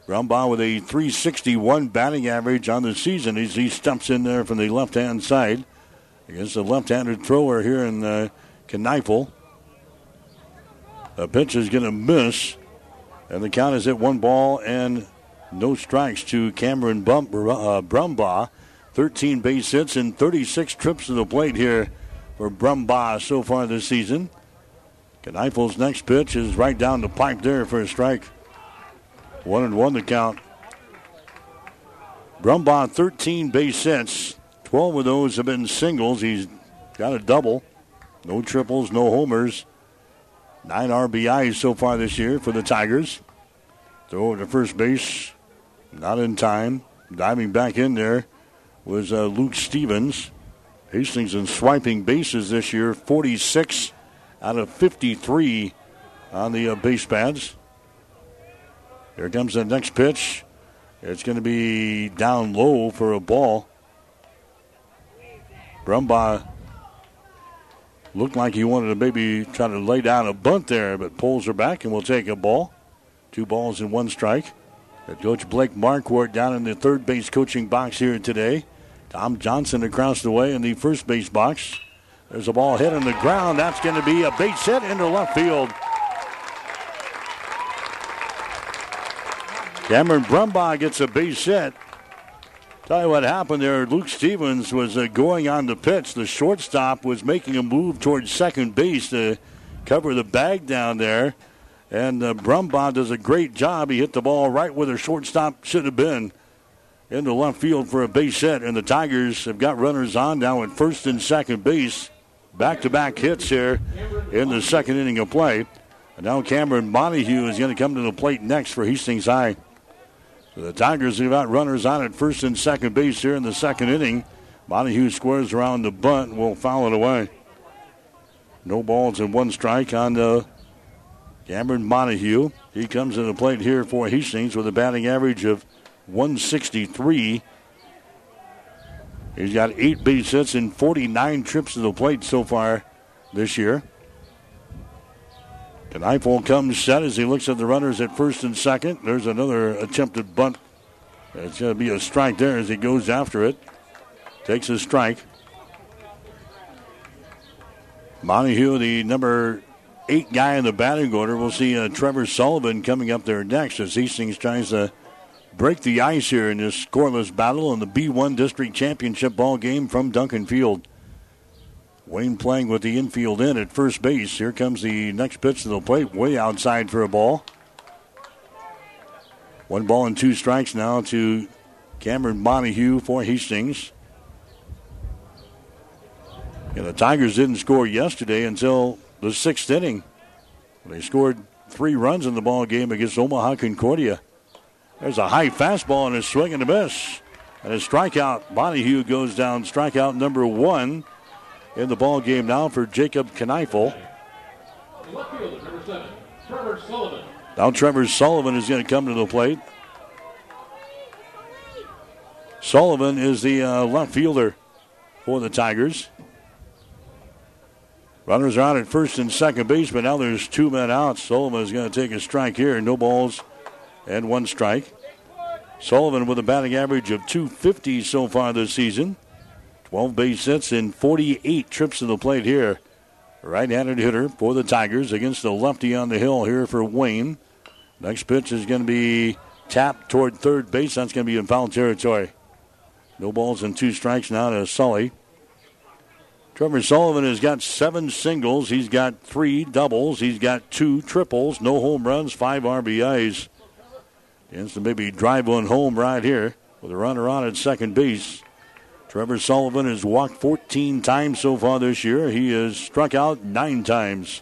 Speaker 2: Brumbaugh with a 361 batting average on the season as he stumps in there from the left hand side against the left handed thrower here in uh, Kneifel. The pitch is going to miss, and the count is at one ball and no strikes to Cameron Bump, uh, Brumbaugh. 13 base hits and 36 trips to the plate here for Brumbaugh so far this season. Kneifel's next pitch is right down the pipe there for a strike. One and one to count. Brumbaugh 13 base hits. 12 of those have been singles. He's got a double. No triples, no homers. Nine RBIs so far this year for the Tigers. Throw to first base, not in time. Diving back in there was uh, Luke Stevens. Hastings in swiping bases this year, 46 out of 53 on the uh, base pads. Here comes the next pitch. It's going to be down low for a ball. Brumbaugh Looked like he wanted to maybe try to lay down a bunt there, but pulls her back and will take a ball. Two balls and one strike. Coach Blake Marquardt down in the third base coaching box here today. Tom Johnson across the way in the first base box. There's a ball hit on the ground. That's going to be a base hit into left field. Cameron Brumbaugh gets a base hit. Tell you what happened there. Luke Stevens was uh, going on the pitch. The shortstop was making a move towards second base to cover the bag down there. And uh, Brumbaugh does a great job. He hit the ball right where the shortstop should have been into left field for a base hit. And the Tigers have got runners on now at first and second base. Back to back hits here in the second inning of play. And now Cameron Montague is going to come to the plate next for Hastings High. So the Tigers have got runners on at first and second base here in the second inning. Montague squares around the bunt and will foul it away. No balls and one strike on the Cameron Montague. He comes to the plate here for Hastings with a batting average of 163. He's got eight base hits and 49 trips to the plate so far this year. Kneifel comes set as he looks at the runners at first and second. There's another attempted bunt. It's going to be a strike there as he goes after it. Takes a strike. Montague, the number eight guy in the batting order. We'll see uh, Trevor Sullivan coming up there next as Hastings tries to break the ice here in this scoreless battle in the B1 District Championship ball game from Duncan Field. Wayne playing with the infield in at first base. Here comes the next pitch to the plate, way outside for a ball. One ball and two strikes now to Cameron Montague for Hastings. And the Tigers didn't score yesterday until the sixth inning. They scored three runs in the ball game against Omaha Concordia. There's a high fastball and a swing and a miss. And a strikeout. Montague goes down, strikeout number one in the ball game now for Jacob Kneifel. Now Trevor Sullivan is going to come to the plate. Sullivan is the uh, left fielder for the Tigers. Runners out at first and second base, but now there's two men out. Sullivan is going to take a strike here. No balls and one strike. Sullivan with a batting average of 250 so far this season. 12 base hits and 48 trips to the plate here. Right handed hitter for the Tigers against the lefty on the hill here for Wayne. Next pitch is going to be tapped toward third base. That's going to be in foul territory. No balls and two strikes now to Sully. Trevor Sullivan has got seven singles. He's got three doubles. He's got two triples, no home runs, five RBIs. Chance to maybe drive one home right here with a runner on at second base. Trevor Sullivan has walked 14 times so far this year. He has struck out nine times.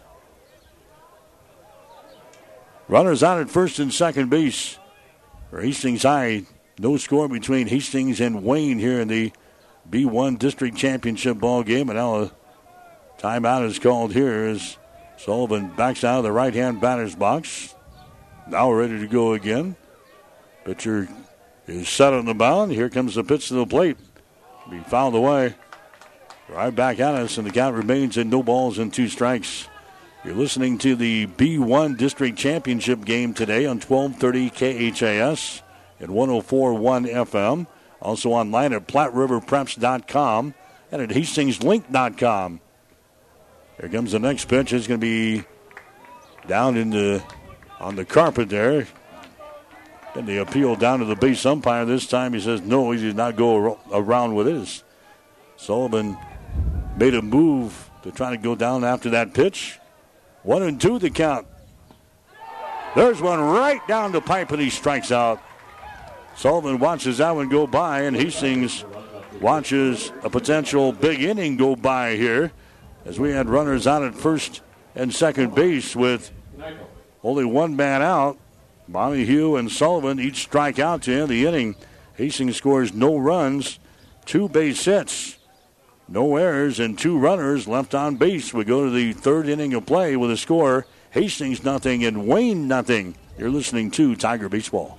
Speaker 2: Runners on at first and second base for Hastings High. No score between Hastings and Wayne here in the B1 District Championship ball game. And now a timeout is called here as Sullivan backs out of the right hand batter's box. Now ready to go again. Pitcher is set on the mound. Here comes the pitch to the plate. Be fouled away. Right back at us, and the count remains in no balls and two strikes. You're listening to the B1 District Championship game today on 1230 KHAS and 1041 FM. Also online at PlatteRiverPreps.com and at HastingsLink.com. Here comes the next pitch. It's going to be down in the on the carpet there. And the appeal down to the base umpire. This time he says no, he did not go around with his. Sullivan made a move to try to go down after that pitch. One and two the count. There's one right down the pipe and he strikes out. Sullivan watches that one go by and Hastings watches a potential big inning go by here as we had runners out at first and second base with only one man out. Montague and Sullivan each strike out to end the inning. Hastings scores no runs, two base hits, no errors, and two runners left on base. We go to the third inning of play with a score Hastings nothing and Wayne nothing. You're listening to Tiger Baseball.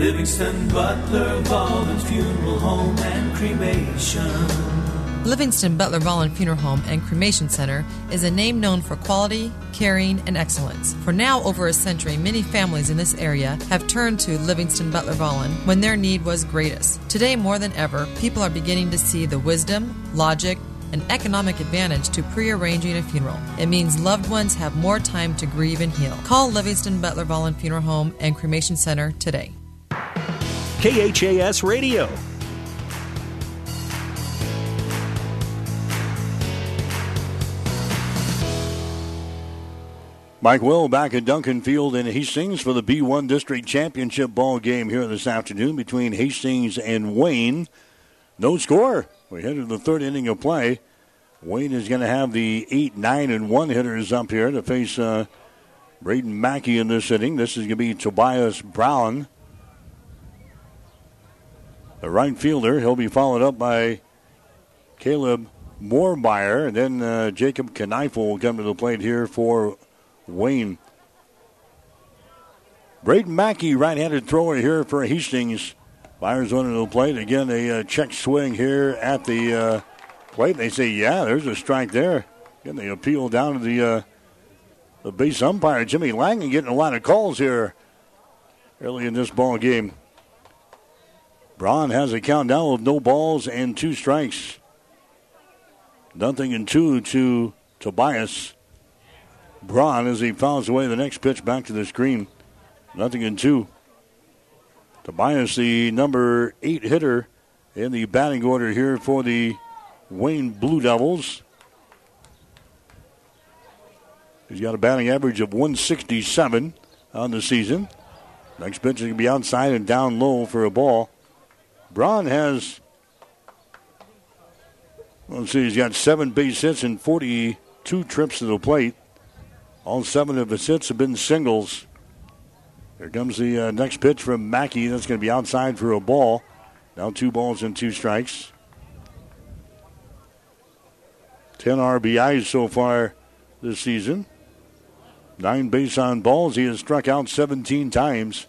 Speaker 13: Livingston Butler Vollands Funeral Home and Cremation.
Speaker 14: Livingston Butler Volland Funeral Home and Cremation Center is a name known for quality, caring, and excellence. For now over a century, many families in this area have turned to Livingston Butler Volland when their need was greatest. Today, more than ever, people are beginning to see the wisdom, logic, and economic advantage to pre-arranging a funeral. It means loved ones have more time to grieve and heal. Call Livingston Butler Volland Funeral Home and Cremation Center today.
Speaker 1: KHAS Radio.
Speaker 2: Mike Will back at Duncan Field in Hastings for the B1 District Championship ball game here this afternoon between Hastings and Wayne. No score. We head to the third inning of play. Wayne is going to have the 8, 9, and 1 hitters up here to face uh, Braden Mackey in this inning. This is going to be Tobias Braun, the right fielder. He'll be followed up by Caleb Moormeyer. And then uh, Jacob Kneifel will come to the plate here for Wayne. Braden Mackey, right-handed thrower here for Hastings. Fires one into the plate. Again, a uh, check swing here at the uh, plate. They say, yeah, there's a strike there. Again, they appeal down to the uh, the base umpire, Jimmy Langen, getting a lot of calls here early in this ball game. Braun has a countdown of no balls and two strikes. Nothing in two to Tobias. Braun as he fouls away the next pitch back to the screen. Nothing in two. Tobias, the number eight hitter in the batting order here for the Wayne Blue Devils. He's got a batting average of 167 on the season. Next pitch is going to be outside and down low for a ball. Braun has, let's see, he's got seven base hits and 42 trips to the plate. All seven of his hits have been singles. Here comes the uh, next pitch from Mackey. That's going to be outside for a ball. Now two balls and two strikes. 10 RBIs so far this season. Nine base on balls. He has struck out 17 times.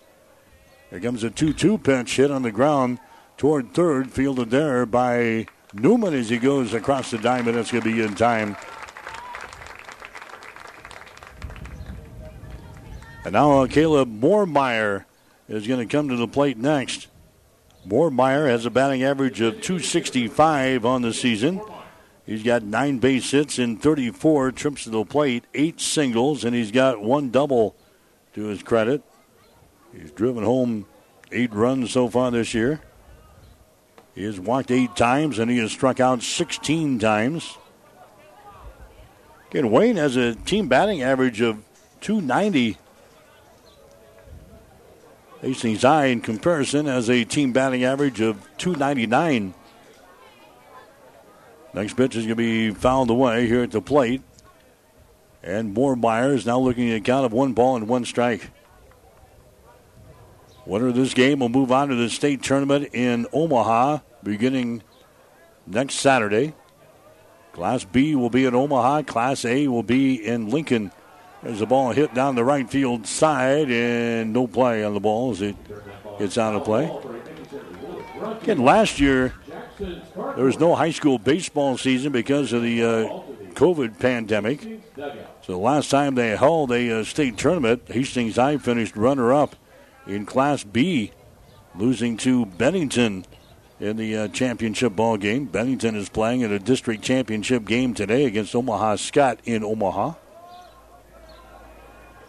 Speaker 2: Here comes a 2 2 pitch hit on the ground toward third, fielded there by Newman as he goes across the diamond. That's going to be in time. And now uh, Caleb Moormeyer is going to come to the plate next. Moormeyer has a batting average of 265 on the season. He's got nine base hits and 34 trips to the plate, eight singles, and he's got one double to his credit. He's driven home eight runs so far this year. He has walked eight times and he has struck out 16 times. Again, Wayne has a team batting average of 290. Hastings High, in comparison, has a team batting average of 299. Next pitch is going to be fouled away here at the plate. And Moormeyer is now looking at a count of one ball and one strike. Winner of this game will move on to the state tournament in Omaha beginning next Saturday. Class B will be in Omaha. Class A will be in Lincoln. There's a ball hit down the right field side, and no play on the ball as it gets out of play. Again, last year there was no high school baseball season because of the uh, COVID pandemic. So the last time they held a uh, state tournament, Hastings High finished runner-up in Class B, losing to Bennington in the uh, championship ball game. Bennington is playing in a district championship game today against Omaha Skutt in Omaha.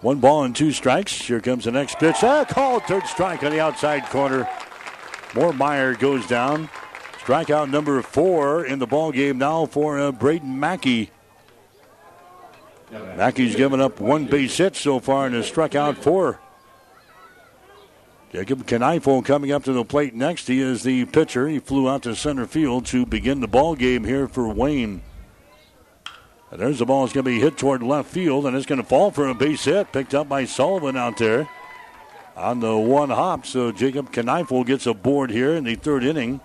Speaker 2: One ball and two strikes. Here comes the next pitch. Ah, called third strike on the outside corner. Moormeyer goes down. Strikeout number four in the ball game now for uh, Braden Mackey. Mackey's given up one base hit so far and has struck out four. Jacob Kneifel coming up to the plate next. He is the pitcher. He flew out to center field to begin the ball game here for Wayne. And there's the ball. It's going to be hit toward left field, and it's going to fall for a base hit. Picked up by Sullivan out there on the one hop. So Jacob Kneifel gets a board here in the third inning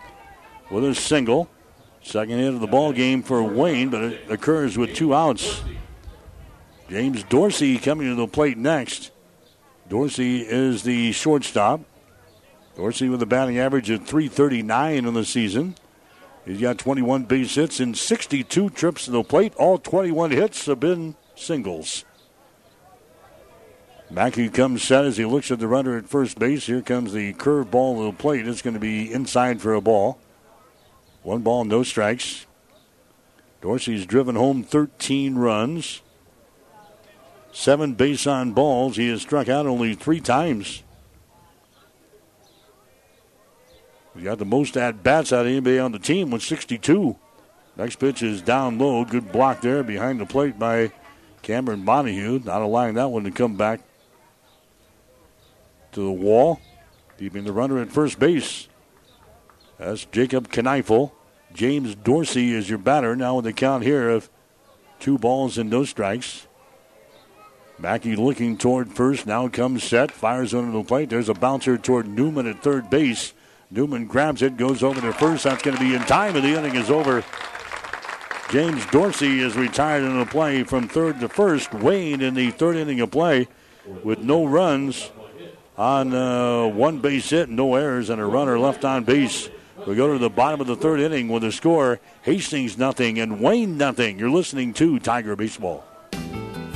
Speaker 2: with a single. Second hit of the ball game for Wayne, but it occurs with two outs. James Dorsey coming to the plate next. Dorsey is the shortstop. Dorsey with a batting average of 339 in the season. He's got 21 base hits and 62 trips to the plate. All 21 hits have been singles. Mackey comes set as he looks at the runner at first base. Here comes the curve ball to the plate. It's going to be inside for a ball. One ball, no strikes. Dorsey's driven home 13 runs. Seven base on balls. He has struck out only three times. He got the most at bats out of anybody on the team with 62. Next pitch is down low. Good block there behind the plate by Cameron Montague. Not allowing that one to come back to the wall. Keeping the runner at first base. That's Jacob Kneifel. James Dorsey is your batter now with the count here of two balls and no strikes. Mackey looking toward first. Now comes set. Fires under the plate. There's a bouncer toward Newman at third base. Newman grabs it, goes over to first. That's going to be in time, and the inning is over. James Dorsey is retired in the play from third to first. Wayne in the third inning of play with no runs on uh, one base hit, no errors, and a runner left on base. We go to the bottom of the third inning with a score Hastings nothing and Wayne nothing. You're listening to Tiger Baseball.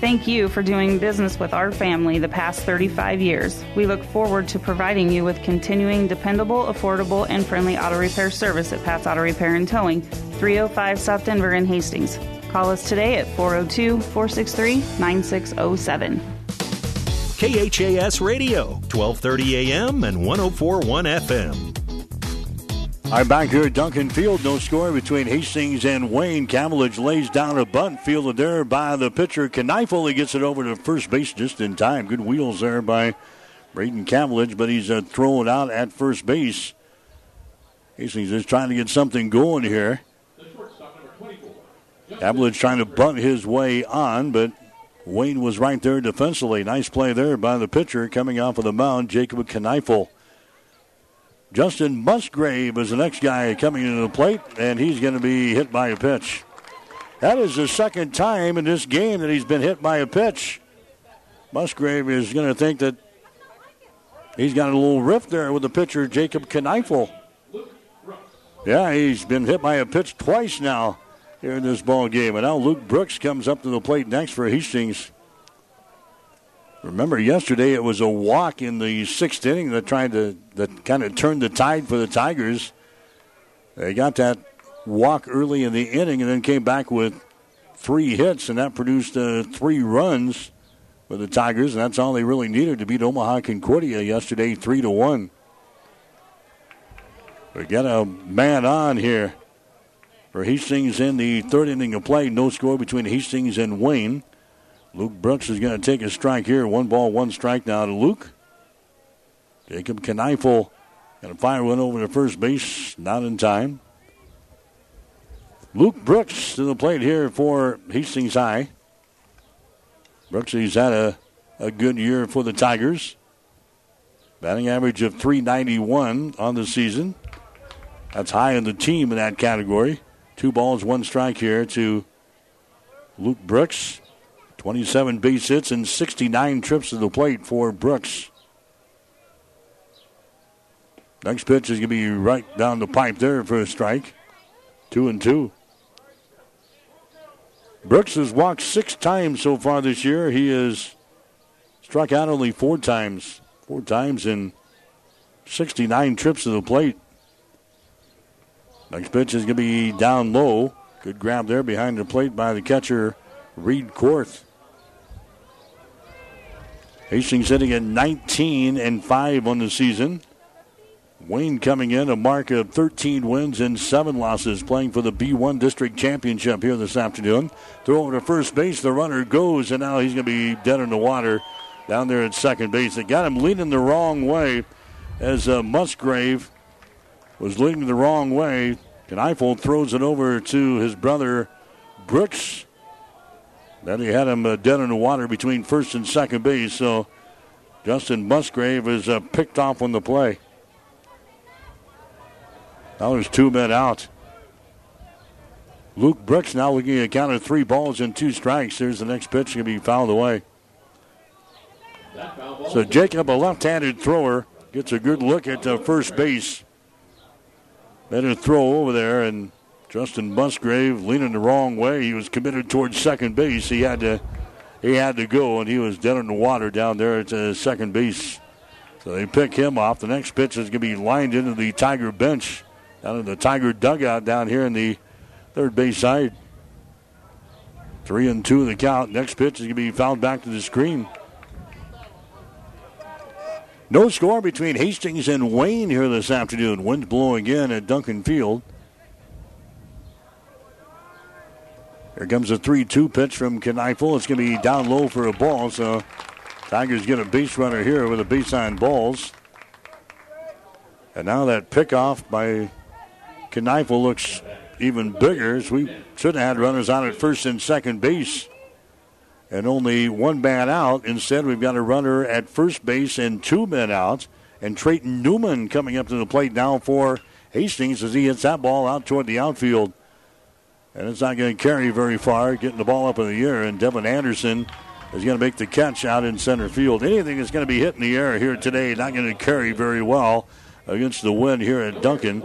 Speaker 15: Thank you for doing business with our family the past 35 years. We look forward to providing you with continuing dependable, affordable, and friendly auto repair service at Pat's Auto Repair and Towing, 305 South Denver in Hastings. Call us today at 402 463 9607.
Speaker 1: KHAS Radio, 1230 AM and 1041 FM.
Speaker 2: I'm back here at Duncan Field. No score between Hastings and Wayne. Cameledge lays down a bunt, fielded there by the pitcher. Kneifel. He gets it over to first base just in time. Good wheels there by Braden Cameledge, but he's uh, thrown out at first base. Hastings is trying to get something going here. Cameledge trying to bunt his way on, but Wayne was right there defensively. Nice play there by the pitcher coming off of the mound, Jacob Kneifel. Justin Musgrave is the next guy coming into the plate, and he's going to be hit by a pitch. That is the second time in this game that he's been hit by a pitch. Musgrave is going to think that he's got a little rift there with the pitcher, Jacob Kneifel. Yeah, he's been hit by a pitch twice now here in this ball game. And now Luke Brooks comes up to the plate next for Hastings. Remember, yesterday it was a walk in the sixth inning that tried to that kind of turned the tide for the Tigers. They got that walk early in the inning and then came back with three hits, and that produced uh, three runs for the Tigers, and that's all they really needed to beat Omaha Concordia yesterday, three to one. We got a man on here for Hastings in the third inning of play. No score between Hastings and Wayne. Luke Brooks is going to take a strike here. One ball, one strike now to Luke. Jacob Kneifel going to fire one over to first base, not in time. Luke Brooks to the plate here for Hastings High. Brooks, he's had a, a good year for the Tigers. Batting average of 391 on the season. That's high in the team in that category. Two balls, one strike here to Luke Brooks. 27 base hits and 69 trips to the plate for Brooks. Next pitch is going to be right down the pipe there for a strike. Two and two. Brooks has walked six times so far this year. He has struck out only four times. Four times in 69 trips to the plate. Next pitch is going to be down low. Good grab there behind the plate by the catcher, Reed Korth. Hastings sitting at 19 and 5 on the season. Wayne coming in a mark of 13 wins and 7 losses, playing for the B1 District Championship here this afternoon. Throw over to first base, the runner goes, and now he's going to be dead in the water down there at second base. They got him leaning the wrong way as uh, Musgrave was leading the wrong way. Kneifel throws it over to his brother Brooks. Then he had him uh, dead in the water between first and second base. So Justin Musgrave is uh, picked off on the play. Now there's two men out. Luke Brooks now looking at a count of three balls and two strikes. There's the next pitch going to be fouled away. So Jacob, a left-handed thrower, gets a good look at uh, first base. Better throw over there, and Justin Musgrave leaning the wrong way. He was committed towards second base. He had to, he had to go, and he was dead in the water down there at uh, second base. So they pick him off. The next pitch is going to be lined into the Tiger bench, down in the Tiger dugout down here in the third base side. Three and two in the count. Next pitch is going to be fouled back to the screen. No score between Hastings and Wayne here this afternoon. Wind blowing in at Duncan Field. Here comes a 3 2 pitch from Kneifel. It's going to be down low for a ball, so Tigers get a base runner here with a base on balls. And now that pickoff by Kneifel looks even bigger as we should have had runners on at first and second base. And only one man out. Instead, we've got a runner at first base and two men out. And Trayton Newman coming up to the plate now for Hastings as he hits that ball out toward the outfield. And it's not going to carry very far, getting the ball up in the air. And Devin Anderson is going to make the catch out in center field. Anything that's going to be hit in the air here today, not going to carry very well against the wind here at Duncan.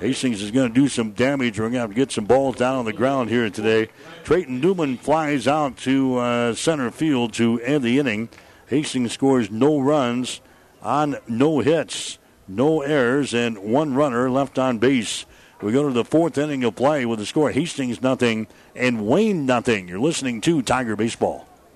Speaker 2: Hastings is going to do some damage. We're going to have to get some balls down on the ground here today. Trayton Newman flies out to uh, center field to end the inning. Hastings scores no runs on no hits, no errors, and one runner left on base. We go to the fourth inning of play with the score Hastings nothing and Wayne nothing. You're listening to Tiger Baseball.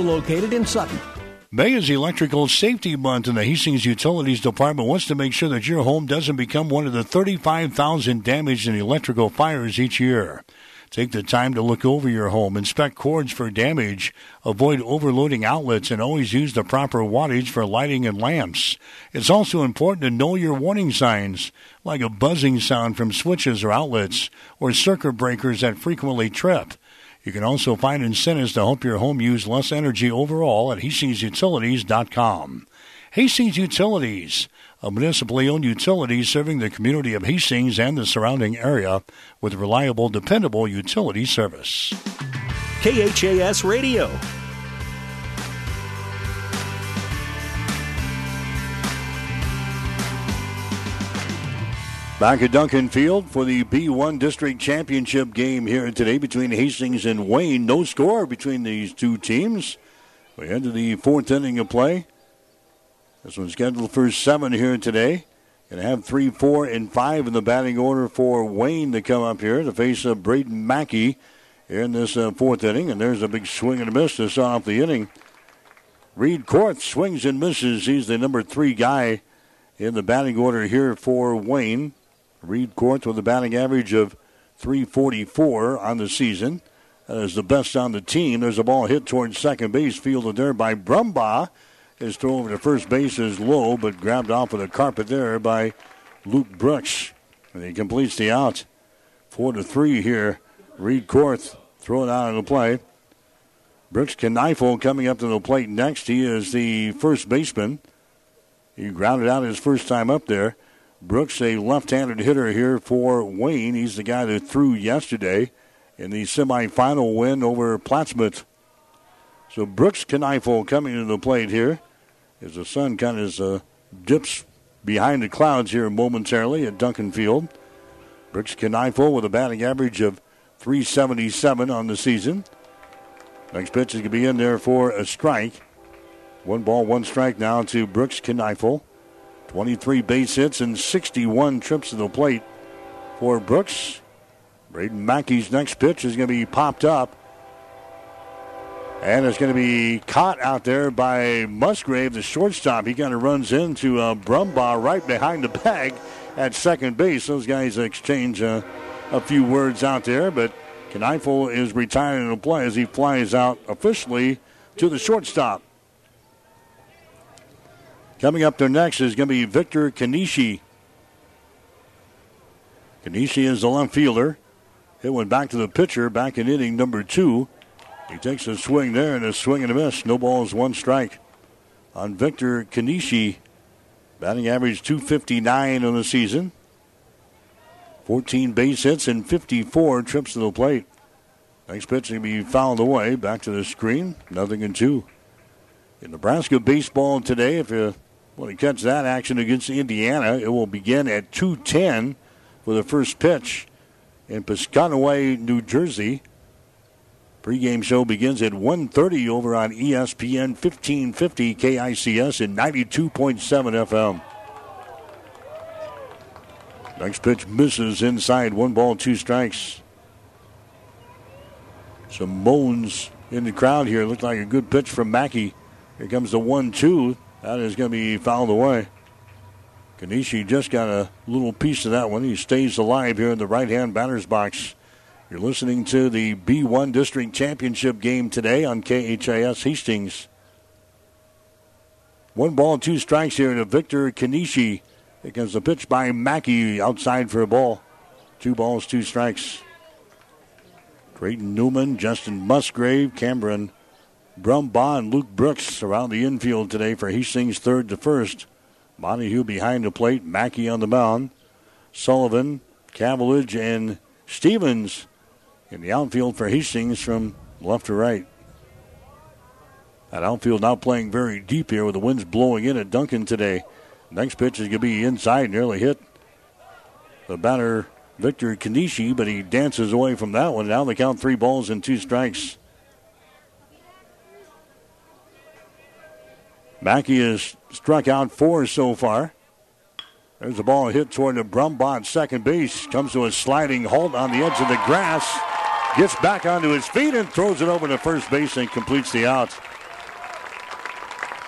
Speaker 16: located in Sutton.
Speaker 2: May is Electrical Safety Month, and the Hastings Utilities Department wants to make sure that your home doesn't become one of the 35,000 damaged in electrical fires each year. Take the time to look over your home, inspect cords for damage, avoid overloading outlets, and always use the proper wattage for lighting and lamps. It's also important to know your warning signs, like a buzzing sound from switches or outlets, or circuit breakers that frequently trip. You can also find incentives to help your home use less energy overall at HastingsUtilities.com. Hastings Utilities, a municipally owned utility serving the community of Hastings and the surrounding area with reliable, dependable utility service.
Speaker 1: KHAS Radio.
Speaker 2: Back at Duncan Field for the B1 District Championship game here today between Hastings and Wayne. No score between these two teams. We to the fourth inning of play. This one's scheduled for seven here today. Going to have three, four, and five in the batting order for Wayne to come up here to face uh, Braden Mackey here in this uh, fourth inning. And there's a big swing and a miss to start off the inning. Reed Korth swings and misses. He's the number three guy in the batting order here for Wayne. Reed Korth with a batting average of 344 on the season. That is the best on the team. There's a ball hit towards second base, fielded there by Brumbaugh. His throw over to first base is low, but grabbed off of the carpet there by Luke Brooks. And he completes the out. Four to three here. Reed Korth throwing out of the play. Brooks Kneifel coming up to the plate next. He is the first baseman. He grounded out his first time up there. Brooks, a left-handed hitter here for Wayne. He's the guy that threw yesterday in the semifinal win over Plattsmouth. So Brooks Kneifel coming to the plate here as the sun kind of uh, dips behind the clouds here momentarily at Duncan Field. Brooks Kneifel with a batting average of 377 on the season. Next pitch is going to be in there for a strike. One ball, one strike now to Brooks Kneifel. 23 base hits and 61 trips to the plate for Brooks. Braden Mackey's next pitch is going to be popped up. And it's going to be caught out there by Musgrave, the shortstop. He kind of runs into uh, Brumbaugh right behind the bag at second base. Those guys exchange uh, a few words out there, but Kneifel is retiring the play as he flies out officially to the shortstop. Coming up there next is going to be Victor Kanishi. Kanishi is the left fielder. It went back to the pitcher back in inning number two. He takes a swing there and a swing and a miss. No balls, one strike on Victor Kanishi. Batting average 259 on the season. 14 base hits and 54 trips to the plate. Next pitch will be fouled away. Back to the screen. Nothing in two. In Nebraska baseball today, if you want he catch that action against Indiana, it will begin at 210 for the first pitch in Piscataway, New Jersey. Pre-game show begins at 1.30 over on ESPN 1550 KICS and 92.7 FM. Next pitch misses inside. One ball, two strikes. Some moans in the crowd here. Looked like a good pitch from Mackey. Here comes the one-two. That is going to be fouled away. Kanishi just got a little piece of that one. He stays alive here in the right-hand batter's box. You're listening to the B1 District Championship game today on KHAS Hastings. One ball, two strikes here to Victor Kanishi. Here comes the pitch by Mackey outside for a ball. Two balls, two strikes. Trayton Newman, Justin Musgrave, Cameron Brumbaugh, and Luke Brooks around the infield today for Hastings third to first. Montague behind the plate, Mackey on the mound. Sullivan, Cavillage, and Stevens in the outfield for Hastings from left to right. That outfield now playing very deep here with the winds blowing in at Duncan today. Next pitch is going to be inside, nearly hit the batter Victor Kanishi, but he dances away from that one. Now they count three balls and two strikes. Mackey has struck out four so far. There's a ball hit toward the Brumbaugh second base. Comes to a sliding halt on the edge of the grass. Gets back onto his feet and throws it over to first base and completes the out.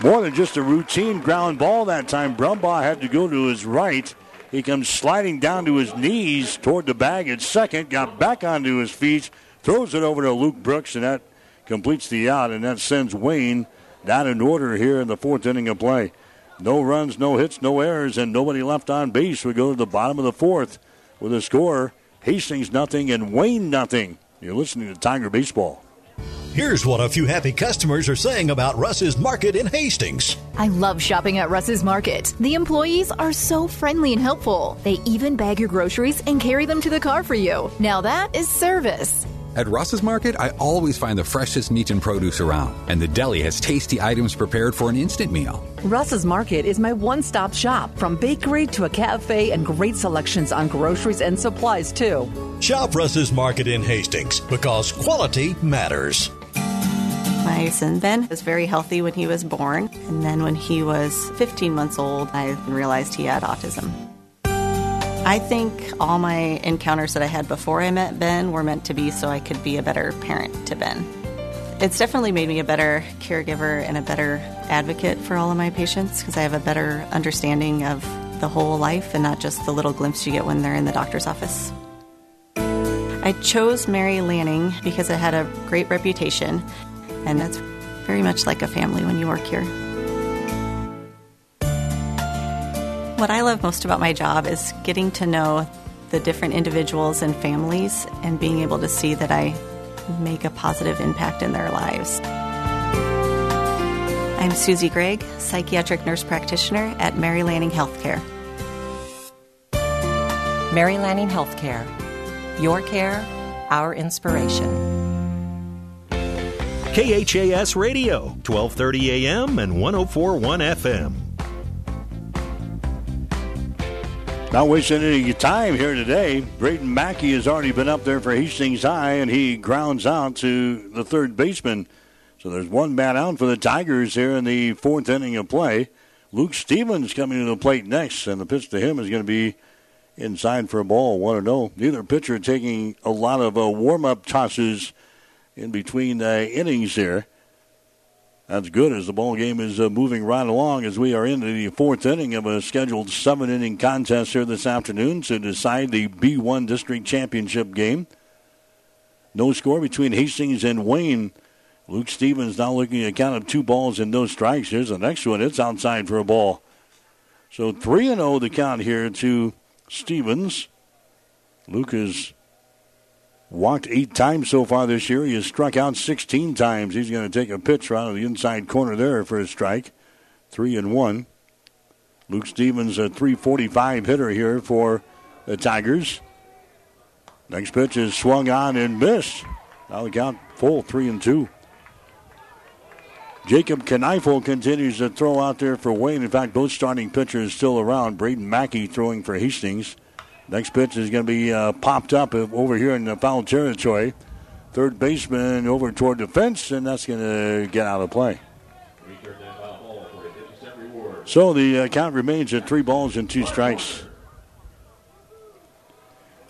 Speaker 2: More than just a routine ground ball that time. Brumbaugh had to go to his right he comes sliding down to his knees toward the bag at second, got back onto his feet, throws it over to Luke Brooks, and that completes the out, and that sends Wayne down in order here in the fourth inning of play. No runs, no hits, no errors, and nobody left on base. We go to the bottom of the fourth with a score Hastings nothing and Wayne nothing. You're listening to Tiger Baseball.
Speaker 10: Here's what a few happy customers are saying about Russ's Market in Hastings.
Speaker 17: I love shopping at Russ's Market. The employees are so friendly and helpful. They even bag your groceries and carry them to the car for you. Now that is service.
Speaker 18: At Russ's Market, I always find the freshest meat and produce around, and the deli has tasty items prepared for an instant meal.
Speaker 19: Russ's Market is my one stop shop, from bakery to a cafe and great selections on groceries and supplies, too.
Speaker 10: Shop Russ's Market in Hastings because quality matters.
Speaker 20: My son Ben was very healthy when he was born, and then when he was 15 months old, I realized he had autism. I think all my encounters that I had before I met Ben were meant to be so I could be a better parent to Ben. It's definitely made me a better caregiver and a better advocate for all of my patients because I have a better understanding of the whole life and not just the little glimpse you get when they're in the doctor's office. I chose Mary Lanning because it had a great reputation and that's very much like a family when you work here. What I love most about my job is getting to know the different individuals and families and being able to see that I make a positive impact in their lives. I'm Susie Gregg, psychiatric nurse practitioner at Mary Lanning Healthcare.
Speaker 3: Mary Lanning Healthcare. Your care, our inspiration.
Speaker 1: KHAS Radio, 1230 AM and 1041 FM.
Speaker 2: Not wasting any time here today. Braden Mackey has already been up there for Hastings High, and he grounds out to the third baseman. So there's one man out for the Tigers here in the fourth inning of play. Luke Stevens coming to the plate next, and the pitch to him is going to be inside for a ball. 1 0. Neither pitcher taking a lot of uh, warm up tosses in between uh, innings here. That's good as the ball game is uh, moving right along as we are into the fourth inning of a scheduled seven inning contest here this afternoon to decide the B1 District Championship game. No score between Hastings and Wayne. Luke Stevens now looking at a count of two balls and no strikes. Here's the next one. It's outside for a ball. So 3 and 0 the count here to Stevens. Luke is Walked eight times so far this year. He has struck out 16 times. He's going to take a pitch right of the inside corner there for a strike. Three and one. Luke Stevens, a 345 hitter here for the Tigers. Next pitch is swung on and missed. Now the count full, three and two. Jacob Kneifel continues to throw out there for Wayne. In fact, both starting pitchers still around. Braden Mackey throwing for Hastings. Next pitch is going to be uh, popped up over here in the foul territory. Third baseman over toward the fence, and that's going to get out of play. So the uh, count remains at three balls and two strikes.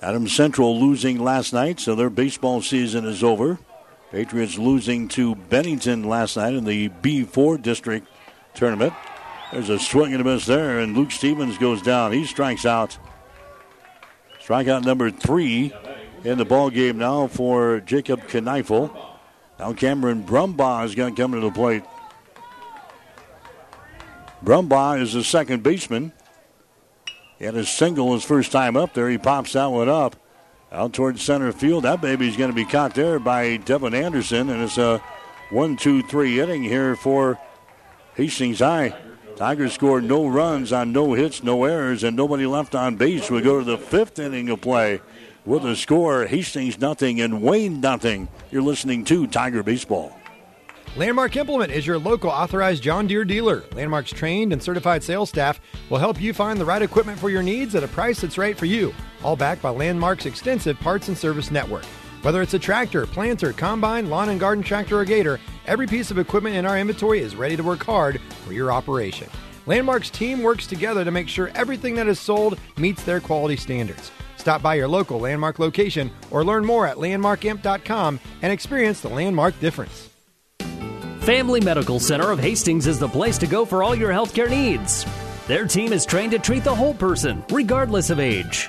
Speaker 2: Adams Central losing last night, so their baseball season is over. Patriots losing to Bennington last night in the B4 district tournament. There's a swing and a miss there, and Luke Stevens goes down. He strikes out. Strikeout number three in the ball game now for Jacob Kneifel. Now Cameron Brumbaugh is going to come to the plate. Brumbaugh is the second baseman. He had a single his first time up there. He pops that one up out towards center field. That baby's going to be caught there by Devin Anderson, and it's a one, two, three inning here for Hastings High. Tigers scored no runs on no hits, no errors, and nobody left on base. We go to the fifth inning of play with a score Hastings nothing and Wayne nothing. You're listening to Tiger Baseball.
Speaker 21: Landmark Implement is your local authorized John Deere dealer. Landmark's trained and certified sales staff will help you find the right equipment for your needs at a price that's right for you, all backed by Landmark's extensive parts and service network. Whether it's a tractor, planter, combine, lawn and garden tractor, or gator, every piece of equipment in our inventory is ready to work hard for your operation. Landmark's team works together to make sure everything that is sold meets their quality standards. Stop by your local Landmark location or learn more at landmarkimp.com and experience the Landmark difference.
Speaker 7: Family Medical Center of Hastings is the place to go for all your healthcare needs. Their team is trained to treat the whole person, regardless of age.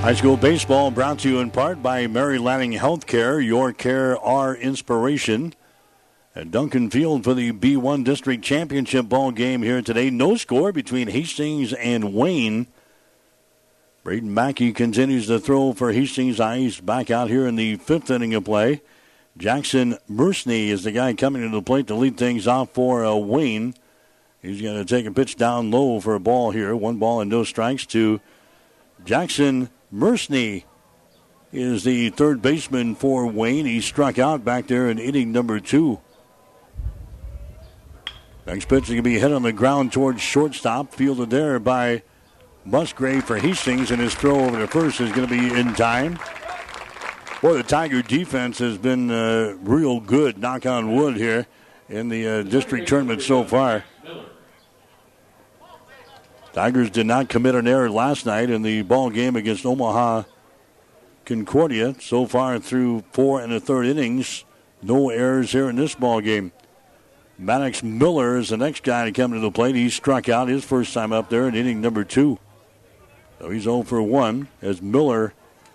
Speaker 2: High school baseball brought to you in part by Mary Lanning Healthcare, your care, our inspiration. At Duncan Field for the B1 District Championship ball game here today. No score between Hastings and Wayne. Braden Mackey continues to throw for Hastings Eyes back out here in the fifth inning of play. Jackson Mersney is the guy coming to the plate to lead things off for uh, Wayne. He's going to take a pitch down low for a ball here. One ball and no strikes to Jackson Mersney is the third baseman for Wayne. He struck out back there in inning number two. Next pitch is going to be hit on the ground towards shortstop, fielded there by Musgrave for Hastings, and his throw over to first is going to be in time. Boy, the Tiger defense has been uh, real good, knock on wood, here in the uh, district tournament so far. Tigers did not commit an error last night in the ball game against Omaha Concordia. So far through four and a third innings, no errors here in this ball game. Maddox Miller is the next guy to come to the plate. He struck out his first time up there in inning number two. So he's 0 for 1 as Miller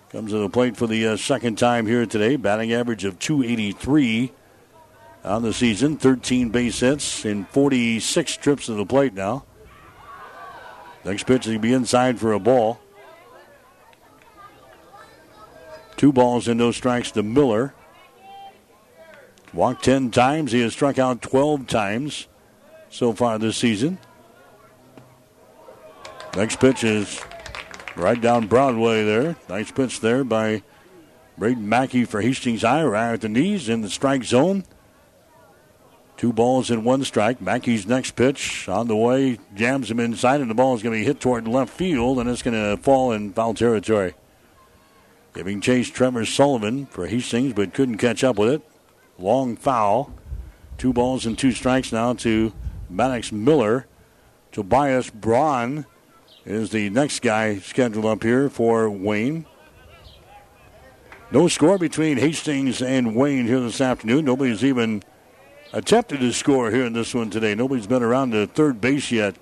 Speaker 2: comes to the plate for the uh, second time here today. Batting average of 283 on the season. 13 base hits in 46 trips to the plate now. Next pitch will be inside for a ball. Two balls and no strikes to Miller. Walked 10 times. He has struck out 12 times so far this season. Next pitch is right down Broadway there. Nice pitch there by Braden Mackey for Hastings High, right at the knees in the strike zone. Two balls and one strike. Mackey's next pitch on the way jams him inside, and the ball is going to be hit toward left field, and it's going to fall in foul territory. Giving chase Trevor Sullivan for Hastings, but couldn't catch up with it. Long foul. Two balls and two strikes now to Maddox Miller. Tobias Braun is the next guy scheduled up here for Wayne. No score between Hastings and Wayne here this afternoon. Nobody's even attempted to score here in this one today. Nobody's been around the third base yet.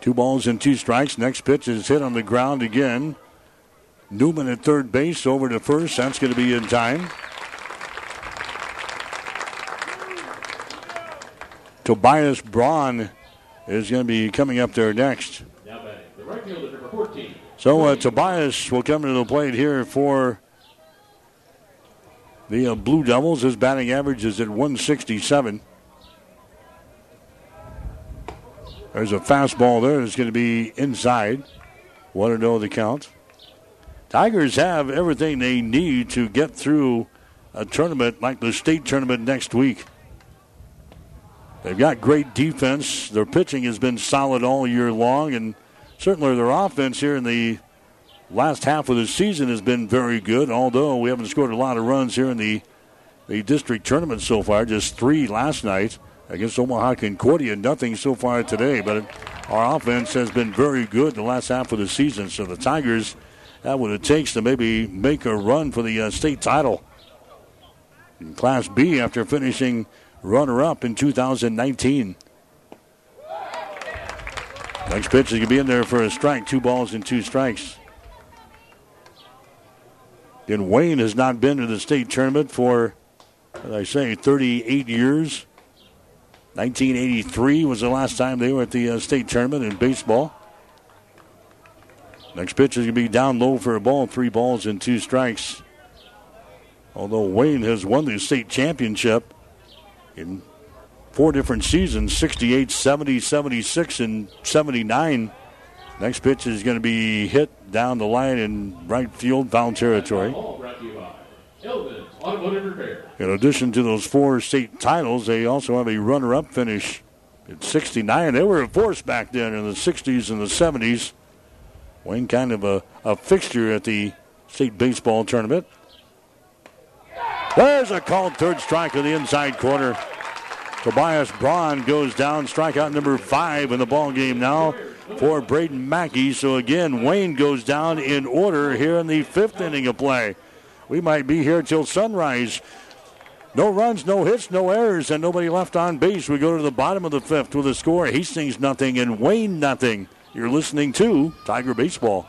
Speaker 2: Two balls and two strikes. Next pitch is hit on the ground again. Newman at third base over to first. That's going to be in time. Tobias Braun is going to be coming up there next. So uh, Tobias will come to the plate here for the uh, Blue Devils, his batting average is at 167. There's a fastball there. It's going to be inside. One to know the count. Tigers have everything they need to get through a tournament like the state tournament next week. They've got great defense. Their pitching has been solid all year long, and certainly their offense here in the last half of the season has been very good. Although we haven't scored a lot of runs here in the the district tournament so far, just three last night against Omaha Concordia, nothing so far today. But our offense has been very good the last half of the season. So the Tigers have what it takes to maybe make a run for the uh, state title. In Class B, after finishing runner up in 2019. Next pitch is going to be in there for a strike. Two balls and two strikes. And Wayne has not been to the state tournament for, as I say, 38 years. 1983 was the last time they were at the uh, state tournament in baseball. Next pitch is going to be down low for a ball, three balls and two strikes. Although Wayne has won the state championship in four different seasons 68, 70, 76, and 79. Next pitch is going to be hit down the line in right field, foul territory. In addition to those four state titles, they also have a runner up finish at 69. They were a force back then in the 60s and the 70s. Wayne kind of a, a fixture at the state baseball tournament. There's a called third strike in the inside corner. Tobias Braun goes down, strikeout number five in the ball game now for Braden Mackey. So again, Wayne goes down in order here in the fifth inning of play. We might be here till sunrise. No runs, no hits, no errors, and nobody left on base. We go to the bottom of the fifth with a score: Hastings nothing and Wayne nothing. You're listening to Tiger Baseball.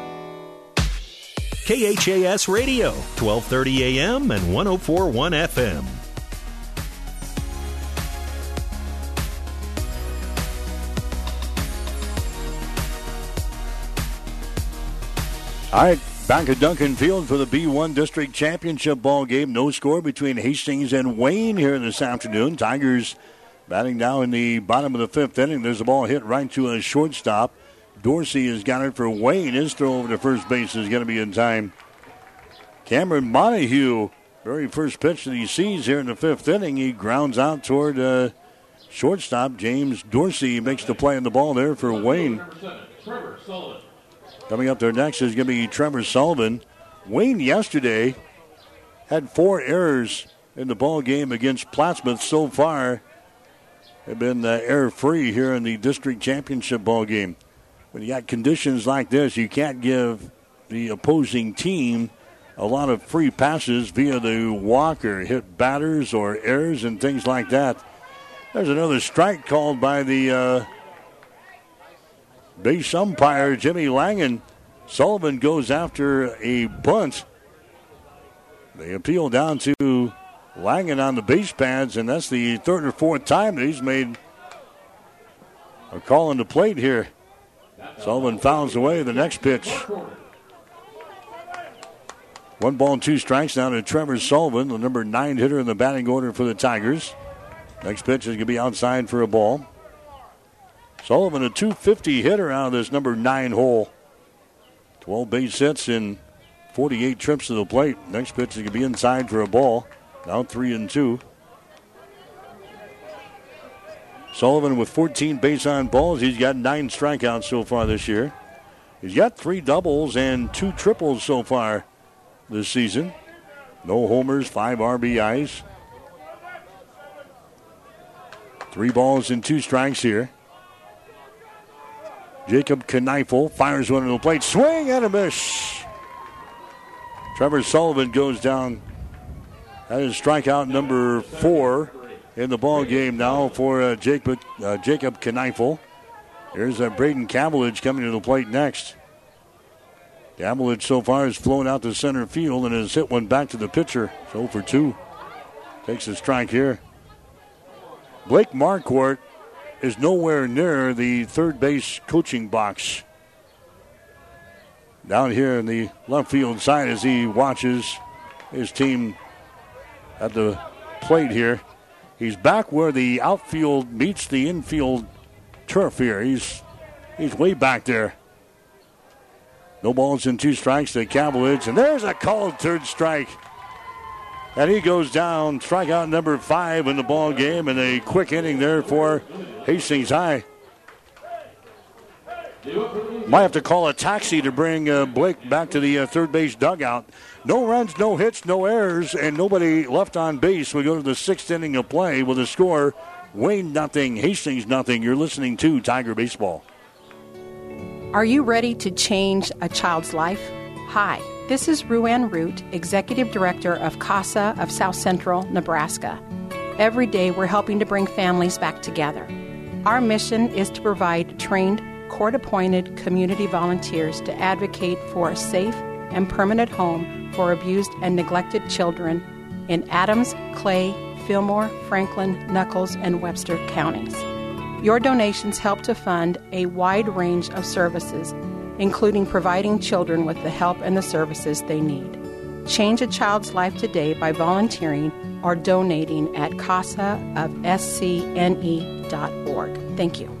Speaker 1: KHAS Radio, 1230 AM and 1041 FM.
Speaker 2: All right, back at Duncan Field for the B1 District Championship ball game. No score between Hastings and Wayne here this afternoon. Tigers batting now in the bottom of the fifth inning. There's a ball hit right to a shortstop. Dorsey has got it for Wayne. His throw over to first base is going to be in time. Cameron Montague, very first pitch that he sees here in the fifth inning, he grounds out toward uh, shortstop. James Dorsey makes the play on the ball there for Wayne. Coming up there next is going to be Trevor Sullivan. Wayne yesterday had four errors in the ball game against Plattsmouth so far. Have been uh, error free here in the district championship ball game when you got conditions like this, you can't give the opposing team a lot of free passes via the walk or hit batters or errors and things like that. There's another strike called by the uh, base umpire, Jimmy Langen. Sullivan goes after a bunt. They appeal down to Langen on the base pads, and that's the third or fourth time that he's made a call on the plate here. Sullivan fouls away the next pitch. One ball and two strikes now to Trevor Sullivan, the number nine hitter in the batting order for the Tigers. Next pitch is going to be outside for a ball. Sullivan, a 250 hitter out of this number nine hole. 12 base hits in 48 trips to the plate. Next pitch is going to be inside for a ball. Now three and two. Sullivan with 14 base on balls. He's got nine strikeouts so far this year. He's got three doubles and two triples so far this season. No homers, five RBIs. Three balls and two strikes here. Jacob Kneifel fires one to the plate. Swing and a miss. Trevor Sullivan goes down. That is strikeout number four in the ball game now for uh, Jacob, uh, Jacob Kneifel. Here's uh, Braden Cavillage coming to the plate next. Cavillage so far has flown out to center field and has hit one back to the pitcher. So for two. Takes a strike here. Blake Marquardt is nowhere near the third base coaching box. Down here in the left field side as he watches his team at the plate here. He's back where the outfield meets the infield turf here. He's he's way back there. No balls and two strikes to Cavaliers, and there's a called third strike. And he goes down, strikeout number five in the ball game, and a quick inning there for Hastings High. Might have to call a taxi to bring uh, Blake back to the uh, third base dugout. No runs, no hits, no errors, and nobody left on base. We go to the sixth inning of play with a score Wayne nothing, Hastings nothing. You're listening to Tiger Baseball.
Speaker 11: Are you ready to change a child's life? Hi, this is Ruan Root, Executive Director of CASA of South Central, Nebraska. Every day we're helping to bring families back together. Our mission is to provide trained, court appointed community volunteers to advocate for a safe and permanent home for abused and neglected children in Adams, Clay, Fillmore, Franklin, Nuckolls, and Webster counties. Your donations help to fund a wide range of services, including providing children with the help and the services they need. Change a child's life today by volunteering or donating at casaofscne.org. Thank you.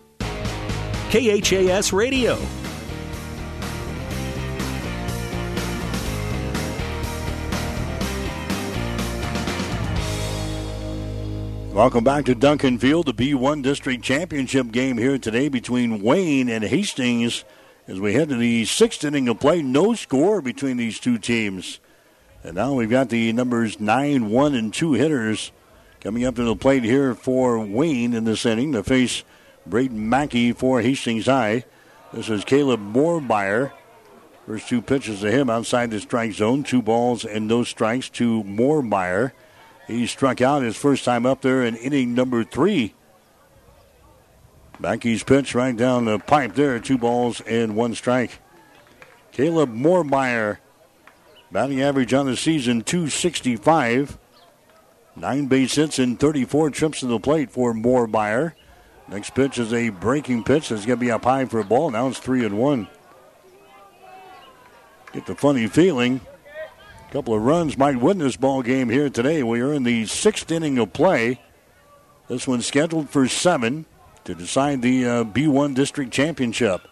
Speaker 1: KHAS Radio.
Speaker 2: Welcome back to Duncan Field, the B1 District Championship game here today between Wayne and Hastings. As we head to the sixth inning of play, no score between these two teams. And now we've got the numbers 9, 1, and 2 hitters coming up to the plate here for Wayne in this inning to face Braden Mackey for Hastings High. This is Caleb Moormeyer. First two pitches to him outside the strike zone. Two balls and no strikes to Moormeyer. He struck out his first time up there in inning number three. Mackey's pitch right down the pipe there. Two balls and one strike. Caleb Moormeyer, batting average on the season 265. Nine base hits and 34 trips to the plate for Moormeyer. Next pitch is a breaking pitch. That's going to be up high for a ball. Now it's three and one. Get the funny feeling. A couple of runs might win this ball game here today. We are in the sixth inning of play. This one's scheduled for seven to decide the uh, B1 district championship.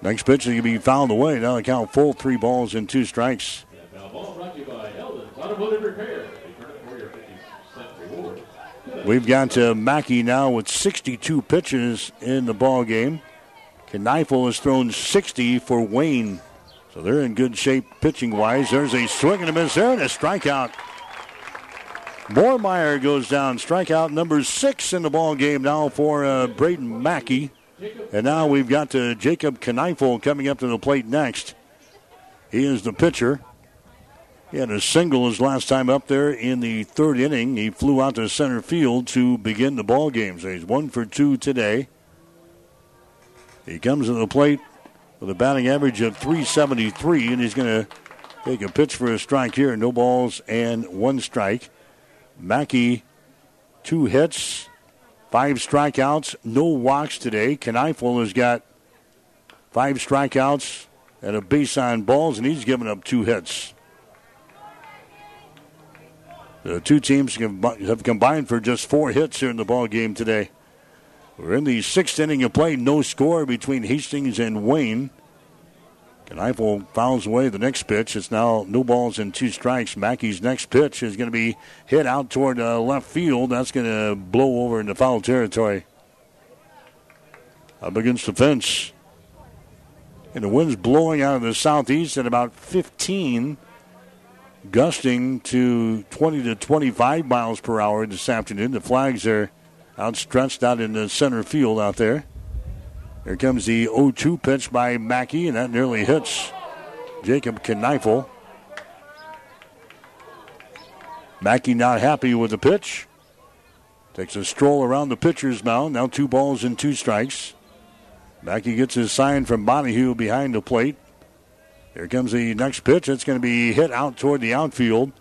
Speaker 2: Next pitch is going to be fouled away. Now the count full, three balls and two strikes. We've got to Mackey now with 62 pitches in the ball game. Kneifel has thrown 60 for Wayne. So they're in good shape pitching wise. There's a swing and a miss there and a strikeout. Moormeyer goes down. Strikeout number six in the ball game now for uh, Braden Mackey. And now we've got uh, Jacob Kneifel coming up to the plate next. He is the pitcher. He had a single his last time up there in the third inning. He flew out to center field to begin the ball game. So he's one for two today. He comes to the plate with a batting average of 373, and he's going to take a pitch for a strike here. No balls and one strike. Mackey two hits, five strikeouts, no walks today. Kneifel has got five strikeouts and a base on balls, and he's given up two hits. The two teams have combined for just four hits here in the ball game today. We're in the sixth inning of play. No score between Hastings and Wayne. Kneifel fouls away the next pitch. It's now no balls and two strikes. Mackey's next pitch is going to be hit out toward uh, left field. That's going to blow over into foul territory. Up against the fence. And the wind's blowing out of the southeast at about 15, gusting to 20 to 25 miles per hour this afternoon. The flags are outstretched out in the center field out there. Here comes the 0 2 pitch by Mackey, and that nearly hits Jacob Kneifel. Mackey not happy with the pitch. Takes a stroll around the pitcher's mound. Now two balls and two strikes. Mackey gets his sign from Montague behind the plate. Here comes the next pitch. It's going to be hit out toward the outfield.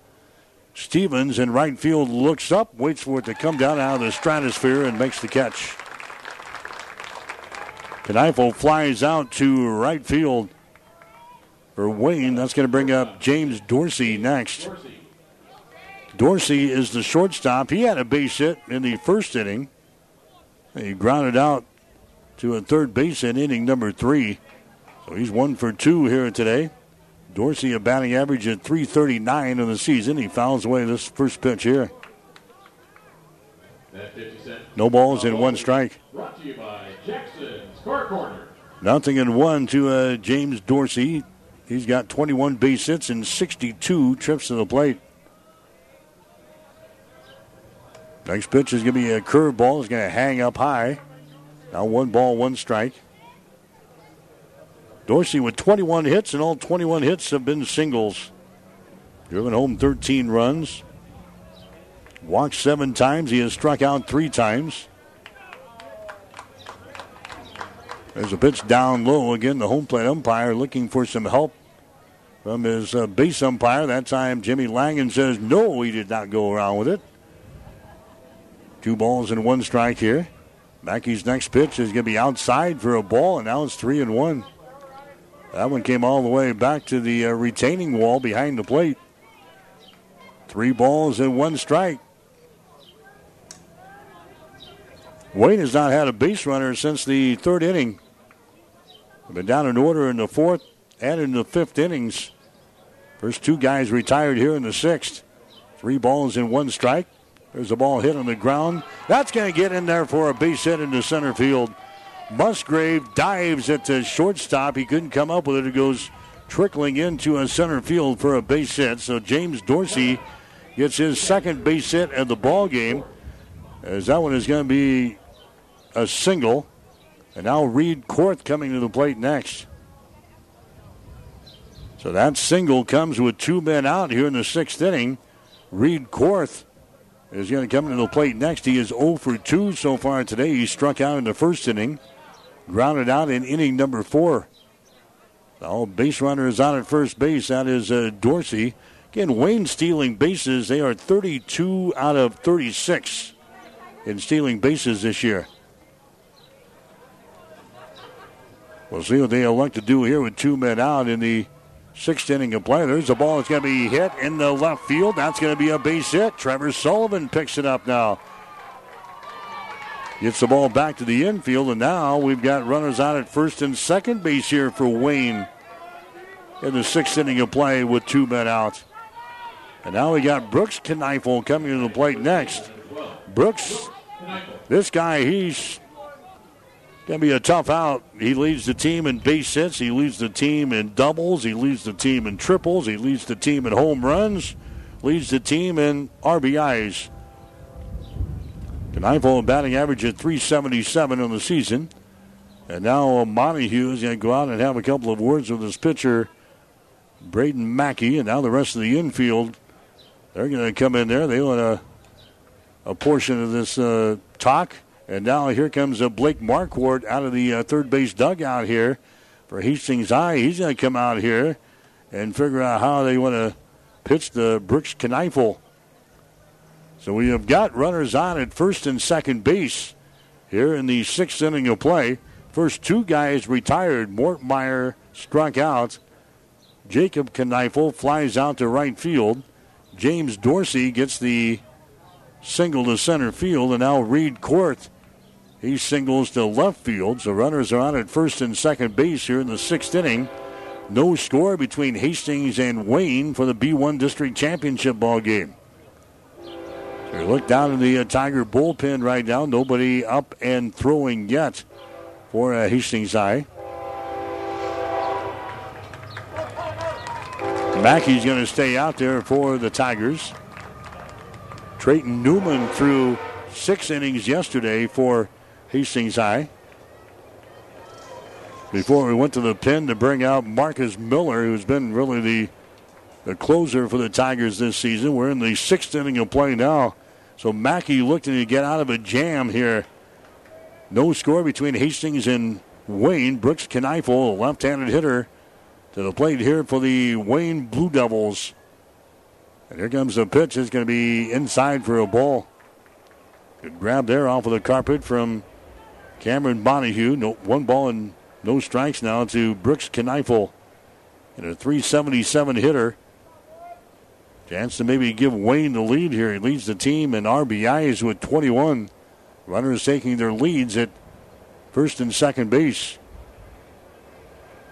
Speaker 2: Stevens in right field looks up, waits for it to come down out of the stratosphere, and makes the catch. Kneifel flies out to right field for Wayne. That's going to bring up James Dorsey next. Dorsey is the shortstop. He had a base hit in the first inning. He grounded out to a third base in inning number three. So he's one for two here today. Dorsey a batting average at 339 in the season. He fouls away this first pitch here. No balls in one strike.
Speaker 22: Brought to you by Jackson's Car Corner.
Speaker 2: Nothing in one to uh, James Dorsey. He's got 21 base hits and 62 trips to the plate. Next pitch is going to be a curveball. It's going to hang up high. Now one ball, one strike. Dorsey with 21 hits, and all 21 hits have been singles. Driven home 13 runs. Walked seven times. He has struck out three times. There's a pitch down low. Again, the home plate umpire looking for some help from his uh, base umpire. That time, Jimmy Langen says no, he did not go around with it. Two balls and one strike here. Mackey's next pitch is going to be outside for a ball, and now it's three and one. That one came all the way back to the uh, retaining wall behind the plate. Three balls and one strike. Wayne has not had a base runner since the third inning. They've been down in order in the fourth and in the fifth innings. First two guys retired here in the sixth. Three balls and one strike. There's a ball hit on the ground. That's going to get in there for a base hit into center field. Musgrave dives at the shortstop. He couldn't come up with it. It goes trickling into a center field for a base hit. So James Dorsey gets his second base hit of the ball game. As that one is going to be a single. And now Reed Korth coming to the plate next. So that single comes with two men out here in the sixth inning. Reed Korth is going to come to the plate next. He is 0 for 2 so far today. He struck out in the first inning, grounded out in inning number four. Now, base runner is out at first base. That is uh, Dorsey. Again, Wayne stealing bases. They are 32 out of 36 in stealing bases this year. We'll see what they elect to do here with two men out in the sixth inning of play. There's a ball that's going to be hit in the left field. That's going to be a base hit. Trevor Sullivan picks it up now. Gets the ball back to the infield, and now we've got runners out at first and second base here for Wayne in the sixth inning of play with two men out. And now we got Brooks Kneifel coming to the plate next. Brooks, this guy, he's going to be a tough out. He leads the team in base hits. He leads the team in doubles. He leads the team in triples. He leads the team in home runs. Leads the team in RBIs. Kneifel batting average at 377 on the season. And now Montague is going to go out and have a couple of words with his pitcher, Braden Mackey. And now the rest of the infield, they're going to come in there. They want a, a portion of this uh, talk. And now here comes uh, Blake Marquardt out of the uh, third base dugout here for Hastings High. He's going to come out here and figure out how they want to pitch the Brooks Kneifel. So we have got runners on at first and second base here in the sixth inning of play. First two guys retired. Moormeyer struck out. Jacob Kneifel flies out to right field. James Dorsey gets the single to center field, and now Reed Korth. He singles to left field. So runners are on at first and second base here in the sixth inning. No score between Hastings and Wayne for the B1 District Championship ball game. Look down in the uh, Tiger bullpen right now. Nobody up and throwing yet for uh, Hastings High. Mackey's going to stay out there for the Tigers. Trayton Newman threw six innings yesterday for Hastings High. Before we went to the pen to bring out Marcus Miller, who's been really the the closer for the Tigers this season. We're in the sixth inning of play now. So Mackey looking to get out of a jam here. No score between Hastings and Wayne. Brooks Kneifel, left-handed hitter, to the plate here for the Wayne Blue Devils. And here comes the pitch. It's going to be inside for a ball. Good grab there off of the carpet from Cameron Montague. No, one ball and no strikes now to Brooks Kneifel. And a 377 hitter. Chance to maybe give Wayne the lead here. He leads the team in RBIs with 21. Runners taking their leads at first and second base.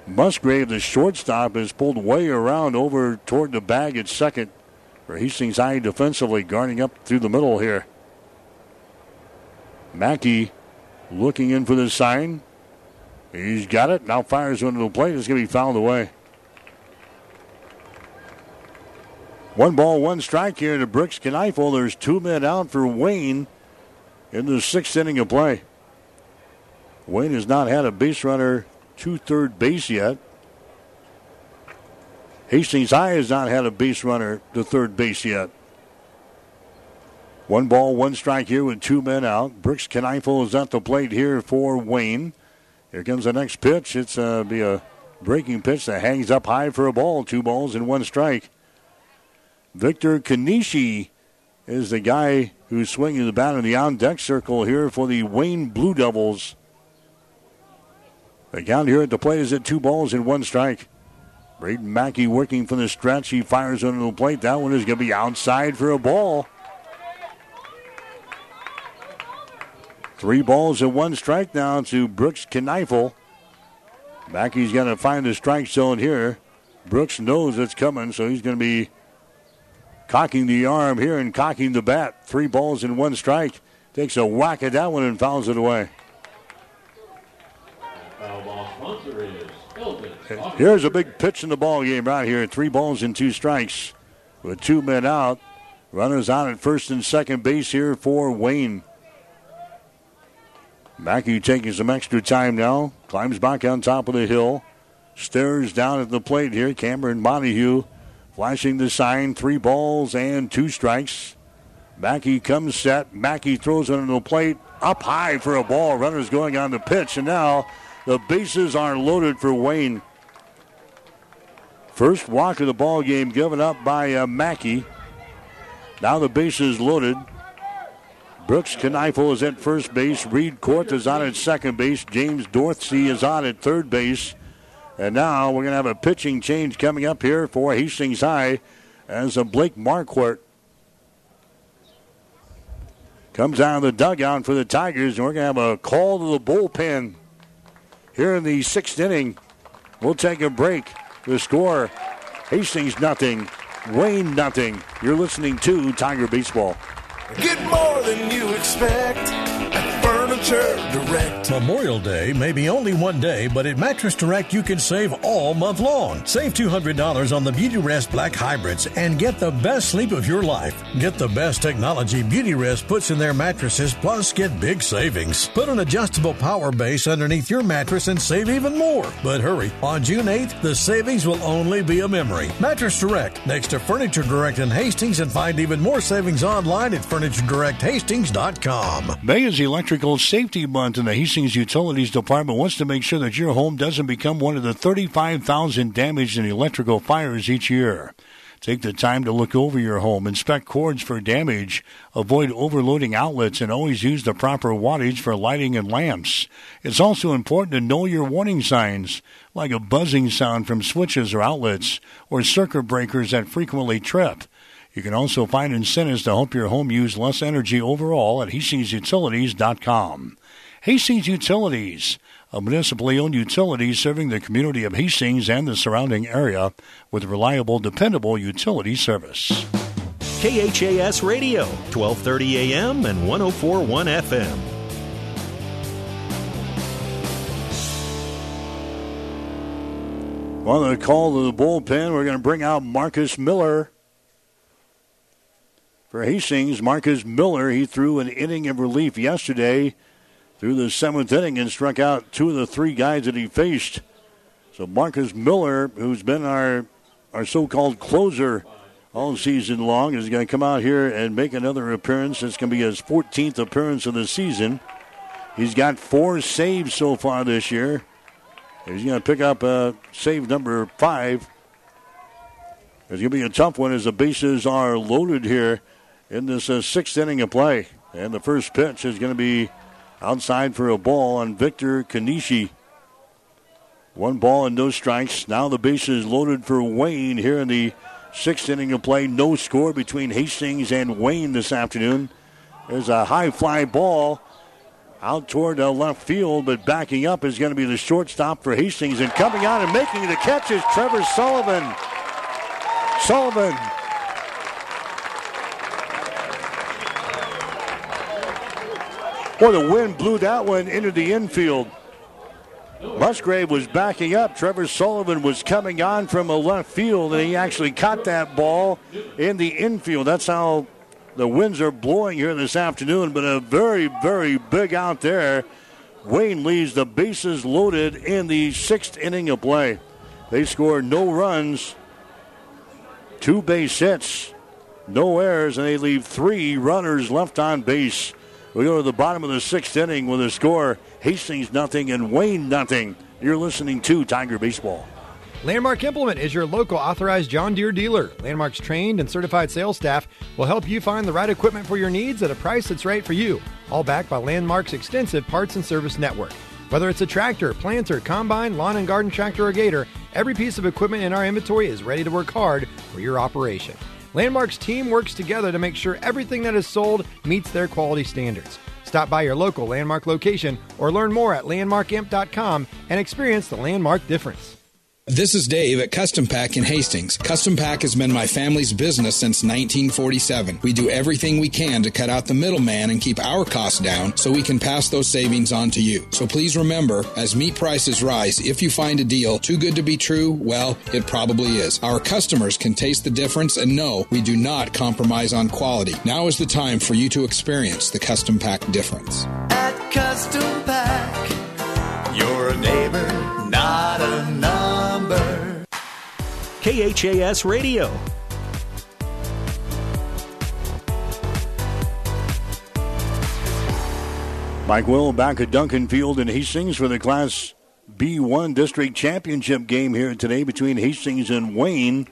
Speaker 2: Musgrave, the shortstop, is pulled way around over toward the bag at second for Hastings High defensively, guarding up through the middle here. Mackey looking in for the sign. He's got it. Now fires into the plate. It's going to be fouled away. One ball, one strike here to Brooks Kneifel. There's two men out for Wayne in the sixth inning of play. Wayne has not had a base runner to third base yet. Hastings High has not had a base runner to third base yet. One ball, one strike here with two men out. Brooks Kneifel is at the plate here for Wayne. Here comes the next pitch. It's uh, be a breaking pitch that hangs up high for a ball. Two balls and one strike. Victor Kanishi is the guy who's swinging the bat in the on deck circle here for the Wayne Blue Devils. The count here at the plate is at two balls and one strike. Braden Mackey working from the stretch. He fires under the plate. That one is going to be outside for a ball. Three balls and one strike now to Brooks Kneifel. Mackey's going to find the strike zone here. Brooks knows it's coming, so he's going to be cocking the arm here and cocking the bat. Three balls and one strike. Takes a whack at that one and fouls it away. Here's a big pitch in the ball game right here. Three balls and two strikes with two men out. Runners on at first and second base here for Wayne. Mackey taking some extra time now. Climbs back on top of the hill. Stares down at the plate here. Cameron Montague flashing the sign. Three balls and two strikes. Mackey comes set. Mackey throws it on the plate. Up high for a ball. Runners going on the pitch. And now the bases are loaded for Wayne. First walk of the ball game given up by uh, Mackey. Now the bases loaded. Brooks Kneifel is at first base. Reed Korth is on at second base. James Dorsey is on at third base. And now we're going to have a pitching change coming up here for Hastings High as a Blake Marquardt comes out of the dugout for the Tigers. And we're going to have a call to the bullpen here in the sixth inning. We'll take a break. The score Hastings nothing, Wayne nothing. You're listening to Tiger Baseball.
Speaker 23: Get more than you expect Furniture Direct.
Speaker 10: Memorial Day may be only one day, but at Mattress Direct you can save all month long. Save $200 on the Beautyrest Black Hybrids and get the best sleep of your life. Get the best technology Beautyrest puts in their mattresses, plus get big savings. Put an adjustable power base underneath your mattress and save even more. But hurry, on June 8th, the savings will only be a memory. Mattress Direct, next to Furniture Direct in Hastings, and find even more savings online at FurnitureDirectHastings.com.
Speaker 2: May is Electrical Safety Safety month, and the Hastings Utilities Department wants to make sure that your home doesn't become one of the 35,000 damaged in electrical fires each year. Take the time to look over your home, inspect cords for damage, avoid overloading outlets, and always use the proper wattage for lighting and lamps. It's also important to know your warning signs, like a buzzing sound from switches or outlets, or circuit breakers that frequently trip. You can also find incentives to help your home use less energy overall at HastingsUtilities.com. Hastings Utilities a municipally owned utility serving the community of Hastings and the surrounding area with reliable, dependable utility service.
Speaker 1: KHAS Radio, 1230 AM and 1041 FM.
Speaker 2: On the call to the bullpen, we're going to bring out Marcus Miller. For Hastings, Marcus Miller, he threw an inning of relief yesterday through the seventh inning and struck out two of the three guys that he faced. So Marcus Miller, who's been our our so-called closer all season long, is going to come out here and make another appearance. It's going to be his 14th appearance of the season. He's got four saves so far this year. He's going to pick up uh, save number five. It's going to be a tough one as the bases are loaded here in this uh, sixth inning of play. And the first pitch is going to be outside for a ball on Victor Kanishi. One ball and no strikes. Now the bases loaded for Wayne here in the sixth inning of play. No score between Hastings and Wayne this afternoon. There's a high fly ball out toward the left field, but backing up is going to be the shortstop for Hastings. And coming out and making the catch is Trevor Sullivan. Sullivan Boy, the wind blew that one into the infield. Musgrave was backing up. Trevor Sullivan was coming on from a left field, and he actually caught that ball in the infield. That's how the winds are blowing here this afternoon, but a very, very big out there. Wayne leaves the bases loaded in the sixth inning of play. They score no runs, two base hits, no errors, and they leave three runners left on base. We go to the bottom of the sixth inning with a score Hastings nothing and Wayne nothing. You're listening to Tiger Baseball.
Speaker 21: Landmark Implement is your local authorized John Deere dealer. Landmark's trained and certified sales staff will help you find the right equipment for your needs at a price that's right for you, all backed by Landmark's extensive parts and service network. Whether it's a tractor, planter, combine, lawn and garden tractor, or gator, every piece of equipment in our inventory is ready to work hard for your operation. Landmark's team works together to make sure everything that is sold meets their quality standards. Stop by your local Landmark location or learn more at landmarkimp.com and experience the Landmark difference.
Speaker 24: This is Dave at Custom Pack in Hastings. Custom Pack has been my family's business since 1947. We do everything we can to cut out the middleman and keep our costs down so we can pass those savings on to you. So please remember, as meat prices rise, if you find a deal too good to be true, well, it probably is. Our customers can taste the difference and know we do not compromise on quality. Now is the time for you to experience the Custom Pack difference.
Speaker 13: At Custom Pack, you're a neighbor, not a number.
Speaker 1: KHAS Radio.
Speaker 2: Mike Will back at Duncan Field in Hastings for the Class B1 District Championship game here today between Hastings and Wayne.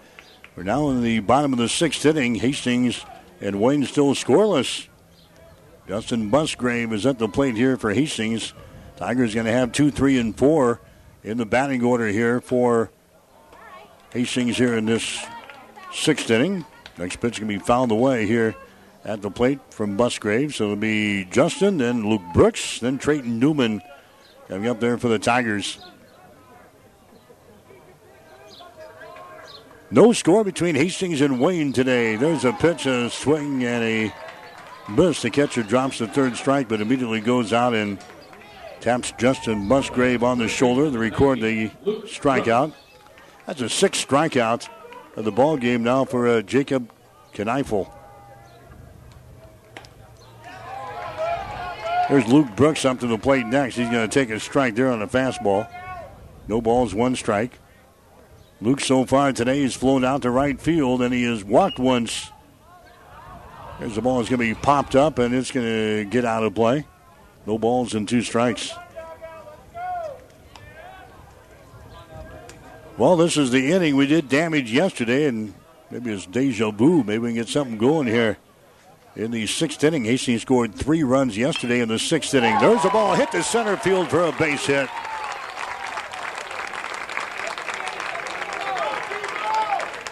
Speaker 2: We're now in the bottom of the sixth inning. Hastings and Wayne still scoreless. Justin Musgrave is at the plate here for Hastings. Tigers going to have two, three, and four in the batting order here for Hastings here in this sixth inning. Next pitch can be fouled away here at the plate from Musgrave. So it'll be Justin, then Luke Brooks, then Trayton Newman coming up there for the Tigers. No score between Hastings and Wayne today. There's a pitch, a swing, and a miss. The catcher drops the third strike, but immediately goes out and taps Justin Musgrave on the shoulder to record the strikeout. That's a sixth strikeout of the ball game now for uh, Jacob Kneifel. There's Luke Brooks up to the plate next. He's going to take a strike there on a fastball. No balls, one strike. Luke so far today has flown out to right field and he has walked once. There's the ball is going to be popped up and it's going to get out of play. No balls and two strikes. Well, this is the inning we did damage yesterday, and maybe it's deja vu. Maybe we can get something going here. In the sixth inning, Hastings scored three runs yesterday in the sixth inning. There's a ball hit to center field for a base hit.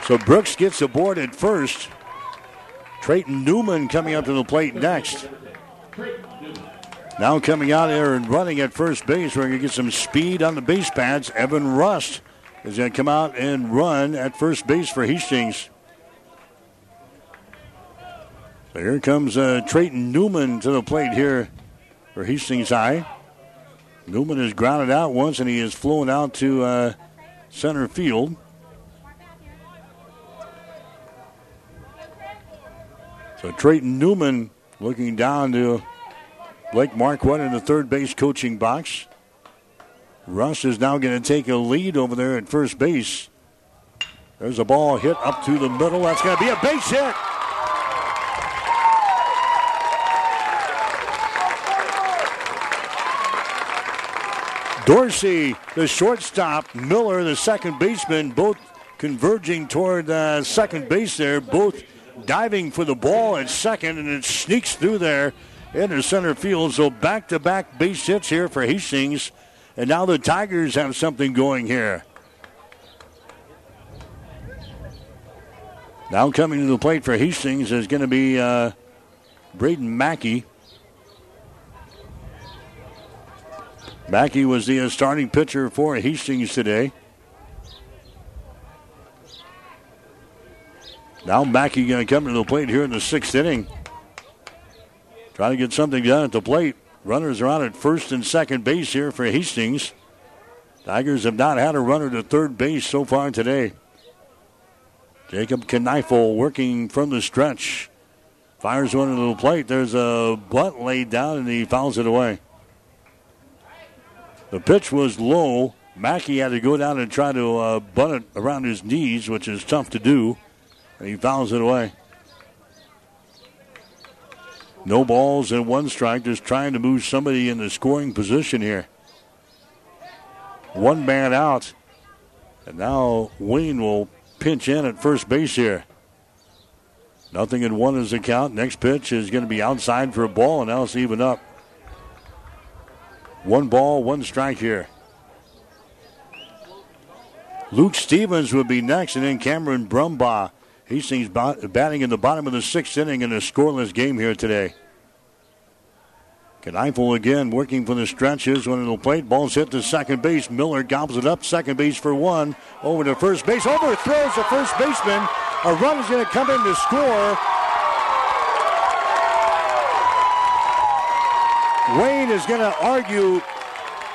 Speaker 2: So Brooks gets aboard at first. Trayton Newman coming up to the plate next. Now coming out there and running at first base. We're going to get some speed on the base pads. Evan Rust is going to come out and run at first base for Hastings. So here comes uh, Trayton Newman to the plate here for Hastings High. Newman has grounded out once and he is flown out to uh, center field. So Trayton Newman looking down to Blake Marquardt in the third base coaching box. Rust is now going to take a lead over there at first base. There's a ball hit up to the middle. That's going to be a base hit. Dorsey, the shortstop, Miller, the second baseman, both converging toward uh, second base there, both diving for the ball at second, and it sneaks through there into center field. So back to back base hits here for Hastings. And now the Tigers have something going here. Now coming to the plate for Hastings is going to be uh, Braden Mackey. Mackey was the starting pitcher for Hastings today. Now Mackey going to come to the plate here in the sixth inning. Trying to get something done at the plate. Runners are out at first and second base here for Hastings. Tigers have not had a runner to third base so far today. Jacob Kneifel working from the stretch. Fires one into the plate. There's a butt laid down and he fouls it away. The pitch was low. Mackey had to go down and try to uh, butt it around his knees, which is tough to do. And he fouls it away. No balls and one strike, just trying to move somebody in the scoring position here. One man out. And now Wayne will pinch in at first base here. Nothing in one is the count. Next pitch is going to be outside for a ball, and now it's even up. One ball, one strike here. Luke Stevens would be next, and then Cameron Brumbaugh. Hastings batting in the bottom of the sixth inning in a scoreless game here today. Kneifel again working for the stretches when it'll plate. Ball's hit to second base. Miller gobbles it up. Second base for one. Over to first base. Overthrows the first baseman. A run is going to come in to score. Wayne is going to argue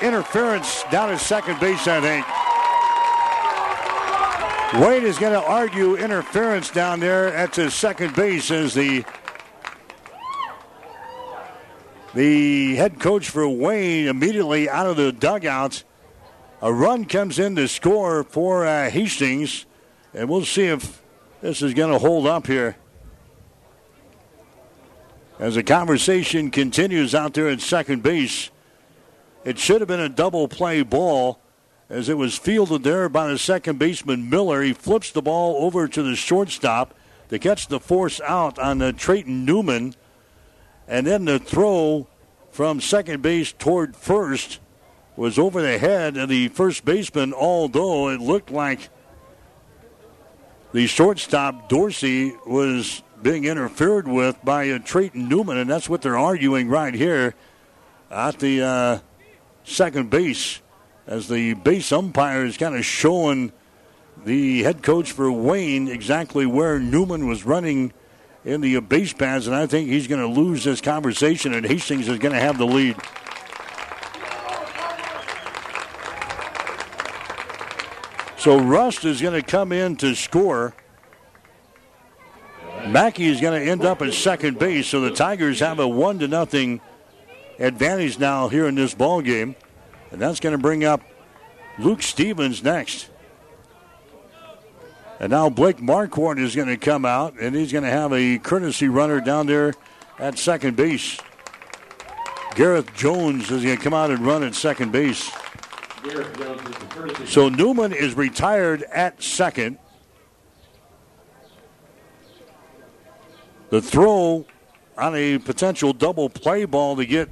Speaker 2: interference down at second base, I think. Wayne is going to argue interference down there at the second base as the the head coach for Wayne immediately out of the dugout. A run comes in to score for uh, Hastings, and we'll see if this is going to hold up here. As the conversation continues out there at second base, it should have been a double play ball as it was fielded there by the second baseman Miller. He flips the ball over to the shortstop to catch the force out on the Trayton Newman. And then the throw from second base toward first was over the head of the first baseman, although it looked like the shortstop Dorsey was being interfered with by a Trayton Newman, and that's what they're arguing right here at the uh, second base as the base umpire is kind of showing the head coach for Wayne exactly where Newman was running in the base pads, and I think he's going to lose this conversation, and Hastings is going to have the lead. So Rust is going to come in to score. Mackey is going to end up at second base, so the Tigers have a one to nothing advantage now here in this ball game, and that's going to bring up Luke Stevens next. And now Blake Marquardt is going to come out, and he's going to have a courtesy runner down there at second base. Gareth Jones is going to come out and run at second base. So Newman is retired at second. The throw on a potential double play ball to get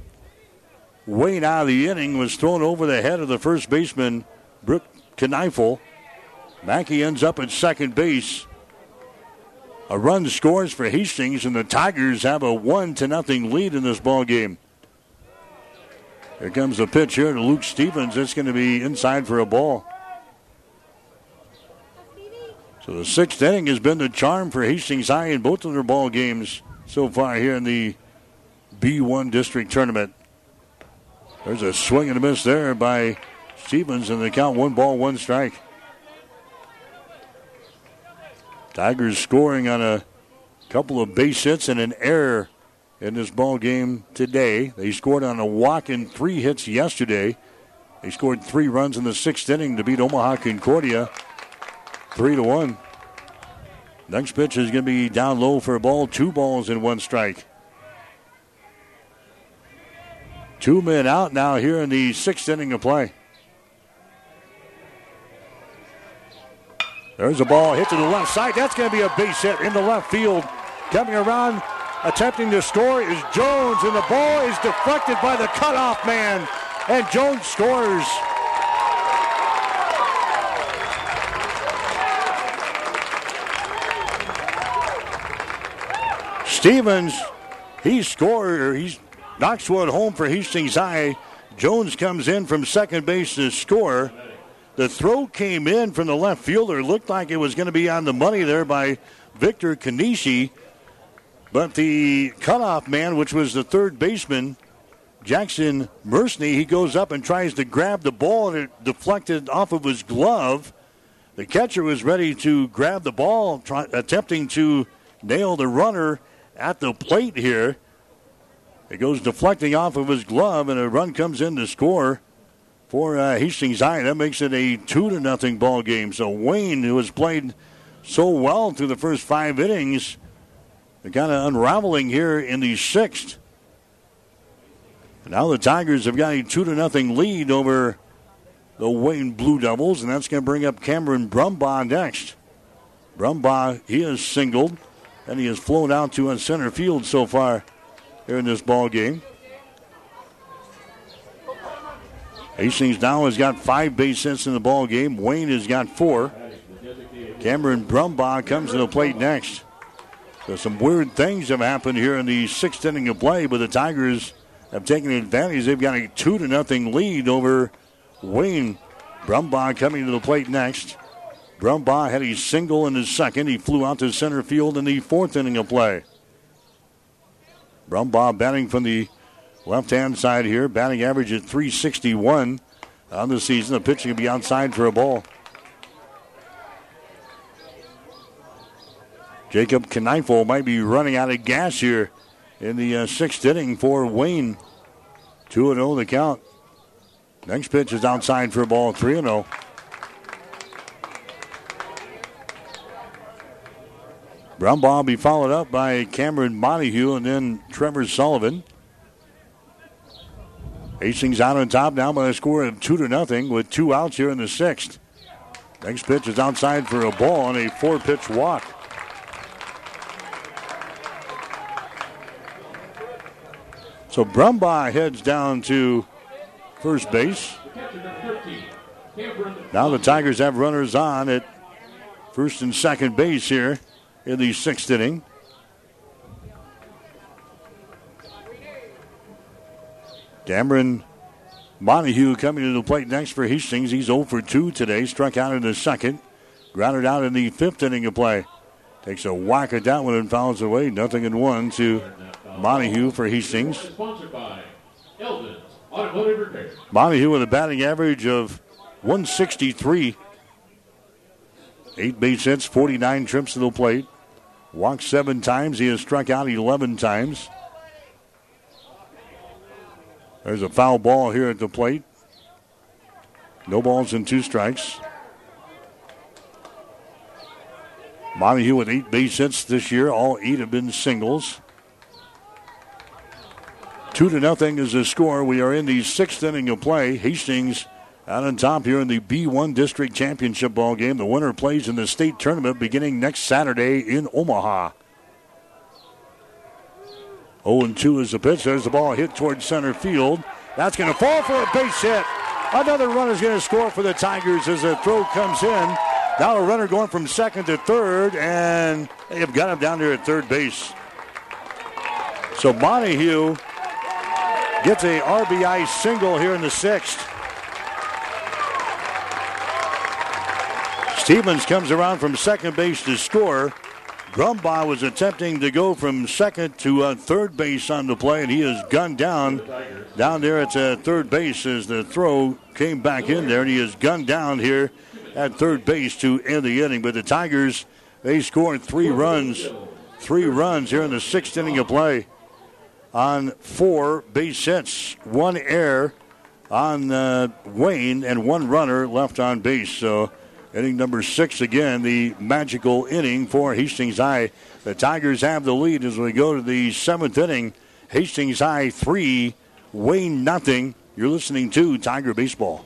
Speaker 2: Wayne out of the inning was thrown over the head of the first baseman, Brooke Kneifel. Mackey ends up at second base. A run scores for Hastings, and the Tigers have a one to nothing lead in this ball game. Here comes the pitch here to Luke Stevens. It's going to be inside for a ball. So the sixth inning has been the charm for Hastings High in both of their ball games so far here in the B1 district tournament. There's a swing and a miss there by Stevens, and the count one ball, one strike. Tigers scoring on a couple of base hits and an error in this ball game today. They scored on a walk and three hits yesterday. They scored three runs in the sixth inning to beat Omaha Concordia three to one. Next pitch is going to be down low for a ball, two balls and one strike. Two men out now here in the sixth inning of play. There's a ball hit to the left side. That's going to be a base hit in the left field. Coming around, attempting to score is Jones, and the ball is deflected by the cutoff man, and Jones scores. Stevens, he scored, he's one home for Hastings High. Jones comes in from second base to score. The throw came in from the left fielder. Looked like it was going to be on the money there by Victor Kanishi. But the cutoff man, which was the third baseman, Jackson Mersney, he goes up and tries to grab the ball and it deflected off of his glove. The catcher was ready to grab the ball, try, attempting to nail the runner at the plate here. It goes deflecting off of his glove, and a run comes in to score for uh, Hastings High. That makes it a two to nothing ball game. So Wayne, who has played so well through the first five innings, they're kind of unraveling here in the sixth. Now the Tigers have got a two to nothing lead over the Wayne Blue Devils, and that's going to bring up Cameron Brumbaugh next. Brumbaugh, he has singled, and he has flown out to center field so far in this ball game. Hastings now has got five base hits in the ball game. Wayne has got four. Cameron Brumbaugh comes to the plate next. So some weird things have happened here in the sixth inning of play, but the Tigers have taken advantage. They've got a two to nothing lead over Wayne. Brumbaugh coming to the plate next. Brumbaugh had a single in his second. He flew out to center field in the fourth inning of play. Brumbaugh batting from the Left hand side here, batting average at 361 on the season. The pitching will be outside for a ball. Jacob Kneifel might be running out of gas here in the uh, sixth inning for Wayne. 2 0 the count. Next pitch is outside for a ball, 3 0. Brumbaugh will be followed up by Cameron Montague and then Trevor Sullivan. Hastings out on top now by a score of two to nothing with two outs here in the sixth. Next pitch is outside for a ball on a four pitch walk. So Brumbaugh heads down to first base. Now the Tigers have runners on at first and second base here in the sixth inning. Cameron Montague coming to the plate next for Hastings. He's 0 for 2 today. Struck out in the second. Grounded out in the fifth inning of play. Takes a whack at that one and fouls away. Nothing in one to Montague for Hastings. Montague with a batting average of 163. Eight base hits, 49 trips to the plate. Walked seven times. He has struck out 11 times. There's a foul ball here at the plate. No balls and two strikes. Montague with eight base hits this year. All eight have been singles. Two to nothing is the score. We are in the sixth inning of play. Hastings out on top here in the B1 District Championship ball game. The winner plays in the state tournament beginning next Saturday in Omaha. 0 2 is the pitch. There's the ball hit towards center field. That's going to fall for a base hit. Another run is going to score for the Tigers as the throw comes in. Now a runner going from second to third, and they have got him down there at third base. So Montague gets a RBI single here in the sixth. Stevens comes around from second base to score. Brumbaugh was attempting to go from second to uh, third base on the play, and he is gunned down. Down there at uh, third base as the throw came back in there, and he is gunned down here at third base to end the inning. But the Tigers, they scored three runs, three runs here in the sixth inning of play on four base hits, one error on uh, Wayne, and one runner left on base. So inning number six again, the magical inning for Hastings High. The Tigers have the lead as we go to the seventh inning. Hastings High three, Wayne nothing. You're listening to Tiger Baseball.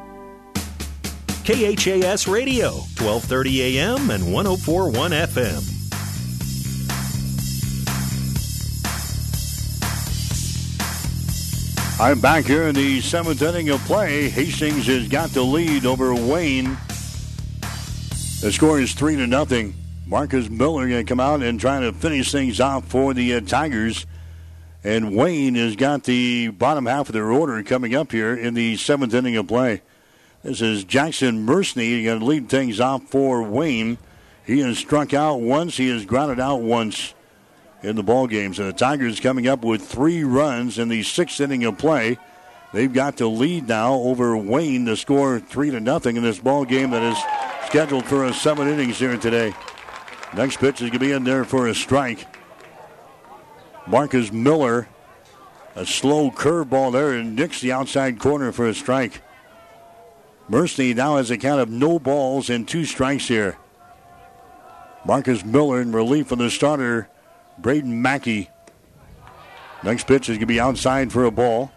Speaker 1: KHAS Radio, 1230 AM and 1041 FM.
Speaker 2: I'm back here in the seventh inning of play. Hastings has got the lead over Wayne. The score is three to nothing. Marcus Miller going to come out and try to finish things off for the uh, Tigers. And Wayne has got the bottom half of their order coming up here in the seventh inning of play. This is Jackson Mersney going to lead things off for Wayne. He has struck out once. He has grounded out once in the ball game. So the Tigers coming up with three runs in the sixth inning of play. They've got to lead now over Wayne to score three to nothing in this ball game that is scheduled for a seven innings here today. Next pitch is going to be in there for a strike. Marcus Miller, a slow curveball there, and nicks the outside corner for a strike. Mersney now has a count of no balls and two strikes here. Marcus Miller in relief for the starter, Braden Mackey. Next pitch is going to be outside for a ball.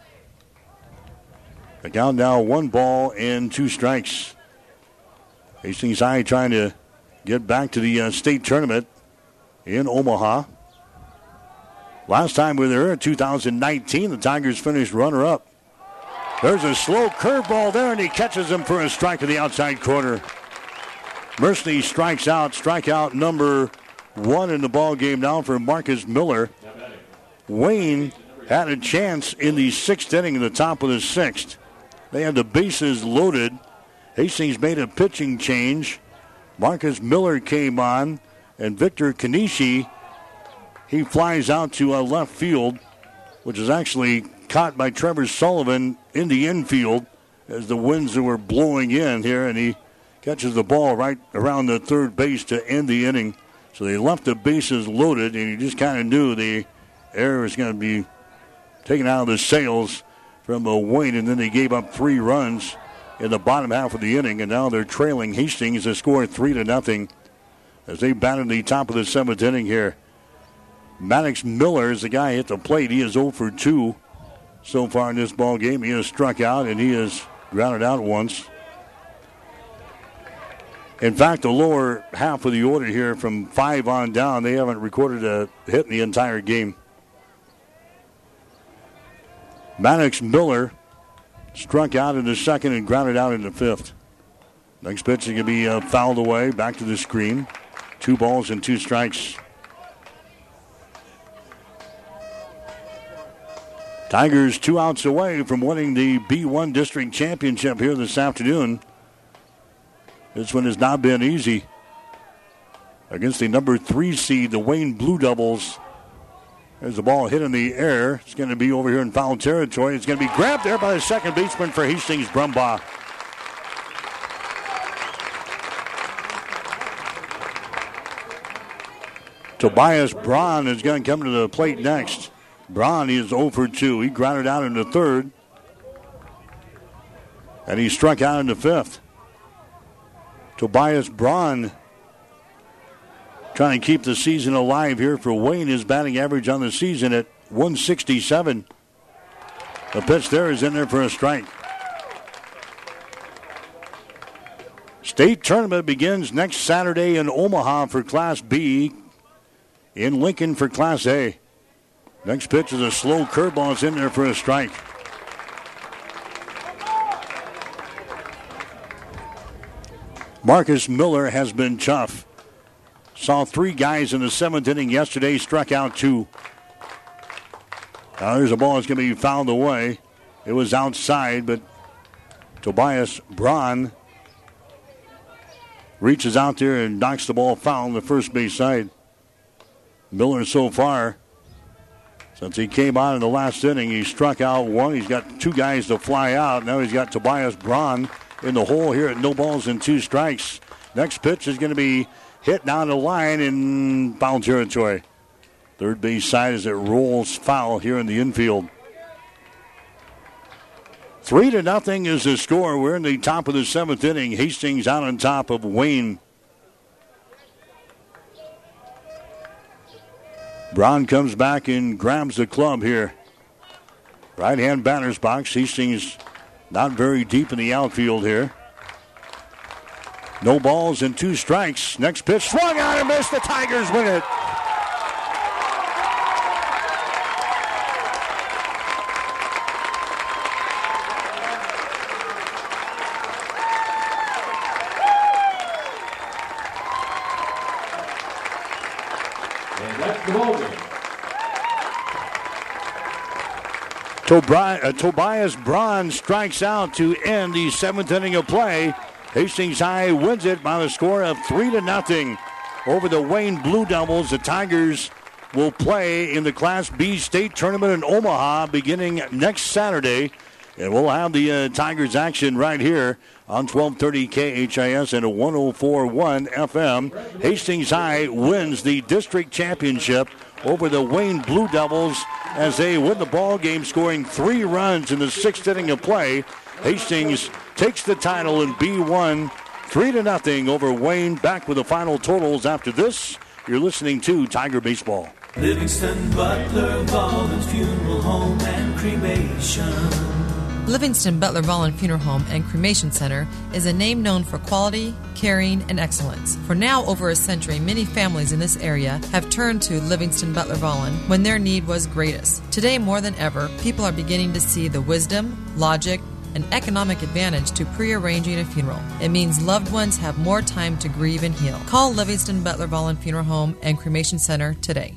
Speaker 2: The count now one ball and two strikes. Hastings High trying to get back to the uh, state tournament in Omaha. Last time we were there in 2019, the Tigers finished runner up. There's a slow curveball there, and he catches him for a strike to the outside corner. Mersney strikes out, strikeout number one in the ball game now for Marcus Miller. Wayne had a chance in the sixth inning, in the top of the sixth. They had the bases loaded. Hastings made a pitching change. Marcus Miller came on, and Victor Kanishi, he flies out to a left field, which is actually caught by Trevor Sullivan in the infield as the winds were blowing in here, and he catches the ball right around the third base to end the inning. So they left the bases loaded, and you just kind of knew the air was going to be taken out of the sails from a Wayne, and then they gave up three runs in the bottom half of the inning, and now they're trailing Hastings to score three to nothing as they batted the top of the seventh inning here. Maddox Miller is the guy at the plate. He is 0 for 2 so far in this ball game. He has struck out and he has grounded out once. In fact, the lower half of the order here from five on down, they haven't recorded a hit in the entire game. Maddox Miller struck out in the second and grounded out in the fifth. Next pitch is going to be uh, fouled away, back to the screen. Two balls and two strikes. Tigers two outs away from winning the B1 district championship here this afternoon. This one has not been easy. Against the number three seed, the Wayne Blue Devils. There's the ball hit in the air. It's going to be over here in foul territory. It's going to be grabbed there by the second baseman for Hastings Brumbaugh. Tobias Braun is going to come to the plate next. Braun is 0 for 2. He grounded out in the third. And he struck out in the fifth. Tobias Braun trying to keep the season alive here for Wayne. His batting average on the season at 167. The pitch there is in there for a strike. State tournament begins next Saturday in Omaha for Class B, in Lincoln for Class A. Next pitch is a slow curveball. It's in there for a strike. Marcus Miller has been tough. Saw three guys in the seventh inning yesterday, struck out two. Now there's a ball that's going to be fouled away. It was outside, but Tobias Braun reaches out there and knocks the ball foul on the first base side. Miller so far, since he came on in the last inning, he struck out one. He's got two guys to fly out. Now he's got Tobias Braun in the hole here at no balls and two strikes. Next pitch is going to be hit down the line in foul territory. Third base side as it rolls foul here in the infield. Three to nothing is the score. We're in the top of the seventh inning. Hastings out on top of Wayne. Braun comes back and grabs the club here. Right hand batter's box. Hastings not very deep in the outfield here. No balls and two strikes. Next pitch swung out and missed. The Tigers win it. Uh, Tobias Braun strikes out to end the seventh inning of play. Hastings High wins it by the score of three to nothing over the Wayne Blue Devils. The Tigers will play in the Class B state tournament in Omaha beginning next Saturday. And we'll have the uh, Tigers action right here on 1230 KHAS and a 1041 FM. Hastings High wins the district championship over the Wayne Blue Devils as they win the ball game, scoring three runs in the sixth inning of play. Hastings takes the title in B1, three to nothing over Wayne. Back with the final totals after this. You're listening to Tiger Baseball.
Speaker 13: Livingston Butler Funeral Home and Cremation.
Speaker 14: Livingston Butler Volland Funeral Home and Cremation Center is a name known for quality, caring, and excellence. For now over a century, many families in this area have turned to Livingston Butler Volland when their need was greatest. Today, more than ever, people are beginning to see the wisdom, logic, and economic advantage to pre-arranging a funeral. It means loved ones have more time to grieve and heal. Call Livingston Butler Volland Funeral Home and Cremation Center today.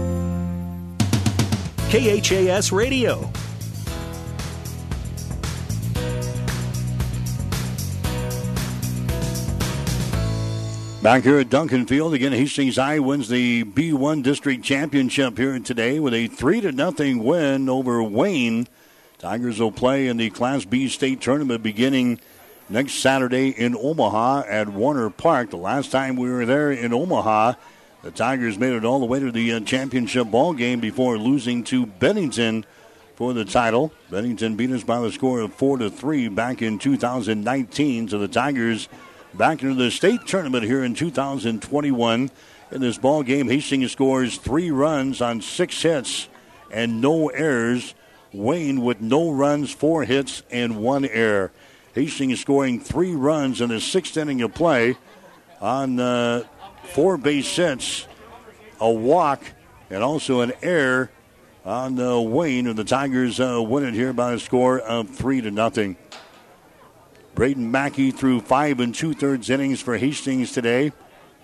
Speaker 1: KHAS Radio.
Speaker 2: Back here at Duncan Field again, Hastings High wins the B1 District Championship here today with a three to nothing win over Wayne. Tigers will play in the Class B state tournament beginning next Saturday in Omaha at Werner Park. The last time we were there in Omaha, the Tigers made it all the way to the uh, championship ball game before losing to Bennington for the title. Bennington beat us by the score of four to three back in 2019. So the Tigers back into the state tournament here in 2021. In this ball game, Hastings scores three runs on six hits and no errors. Wayne with no runs, four hits, and one error. Hastings scoring three runs in the sixth inning of play on uh, four base hits, a walk, and also an error on uh, Wayne. And the Tigers uh, win it here by a score of three to nothing. Braden Mackey threw five and two thirds innings for Hastings today.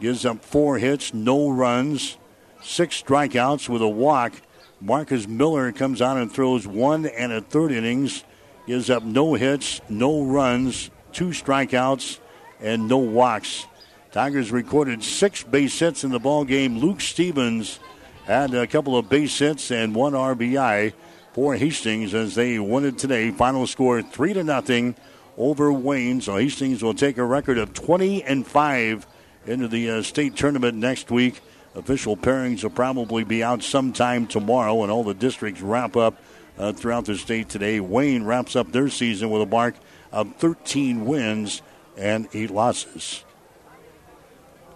Speaker 2: Gives up four hits, no runs, six strikeouts with a walk. Marcus Miller comes on and throws one and a third innings. Gives up no hits, no runs, two strikeouts, and no walks. Tigers recorded six base hits in the ball game. Luke Stevens had a couple of base hits and one RBI for Hastings as they won it today. Final score three to nothing over Wayne. So Hastings will take a record of 20 and five into the uh, state tournament next week. Official pairings will probably be out sometime tomorrow, and all the districts wrap up uh, throughout the state today. Wayne wraps up their season with a mark of 13 wins and eight losses.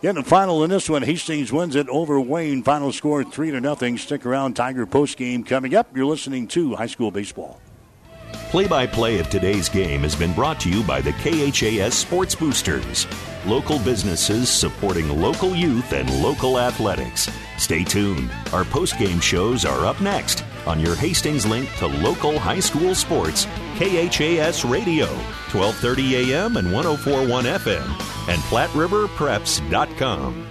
Speaker 2: In the final in this one, Hastings wins it over Wayne. Final score three to nothing. Stick around. Tiger post game coming up. You're listening to high school baseball.
Speaker 1: Play by play of today's game has been brought to you by the KHAS Sports Boosters, local businesses supporting local youth and local athletics. Stay tuned. Our post game shows are up next on your Hastings link to local high school sports, KHAS Radio, 1230 AM and 1041 FM, and PlatteRiverPreps.com.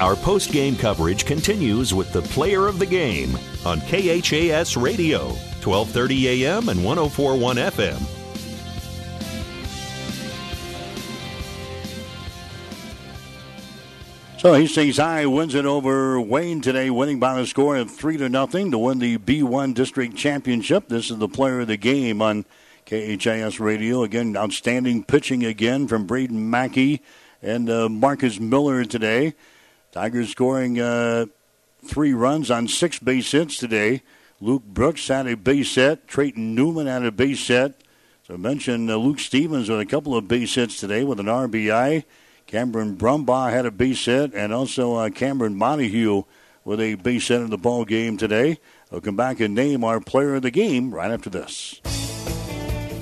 Speaker 1: Our post game coverage continues with the player of the game on KHAS Radio, 1230 AM and 1041 FM.
Speaker 2: So Hastings High wins it over Wayne today, winning by a score of three to nothing to win the B1 District Championship. This is the player of the game on KHAS Radio. Again, outstanding pitching again from Braden Mackey and uh, Marcus Miller today. Tigers scoring uh, three runs on six base hits today. Luke Brooks had a base hit. Trayton Newman had a base hit. So I mentioned uh, Luke Stevens with a couple of base hits today with an RBI. Cameron Brumbaugh had a base hit, and also uh, Cameron Montague with a base hit in the ball game today. We'll come back and name our player of the game right after this.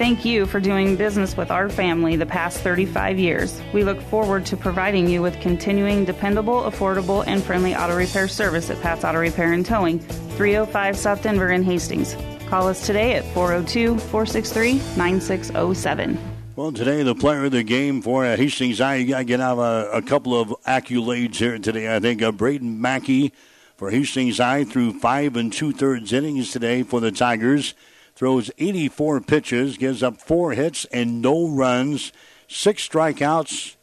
Speaker 25: Thank you for doing business with our family the past 35 years. We look forward to providing you with continuing dependable, affordable, and friendly auto repair service at Pat's Auto Repair and Towing, 305 South Denver in Hastings. Call us today at 402 463 9607.
Speaker 2: Well, today the player of the game for uh, Hastings you got to get out a, a, couple of accolades here today. I think uh, Braden Mackey for Hastings High threw five and two thirds innings today for the Tigers. Throws 84 pitches, gives up four hits and no runs, six strikeouts,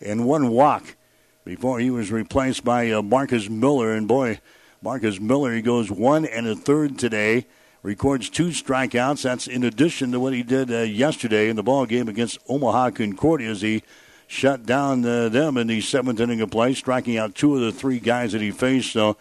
Speaker 2: and one walk before he was replaced by uh, Marcus Miller. And boy, Marcus Miller, he goes one and a third today records two strikeouts. That's in addition to what he did uh, yesterday in the ball game against Omaha Concordia as he shut down uh, them in the seventh inning of play, striking out two of the three guys that he faced. So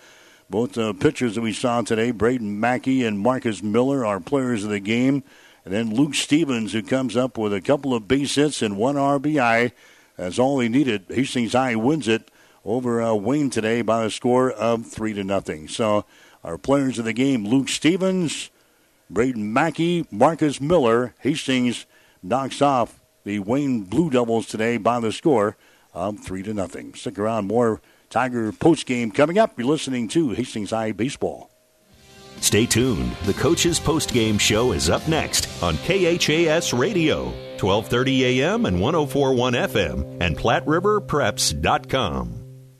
Speaker 2: both uh, pitchers that we saw today, Braden Mackey and Marcus Miller, are players of the game. And then Luke Stevens, who comes up with a couple of base hits and one RBI. That's all he needed. Hastings High wins it over uh, Wayne today by a score of three to nothing. So our players of the game: Luke Stevens, Braden Mackey, Marcus Miller. Hastings knocks off the Wayne Blue Devils today by the score of three to nothing. Stick around, more Tiger post game coming up. You're listening to Hastings High Baseball.
Speaker 1: Stay tuned. The coach's post game show is up next on KHAS Radio, 1230 AM and 1041 FM, and PlatteRiverPreps.com.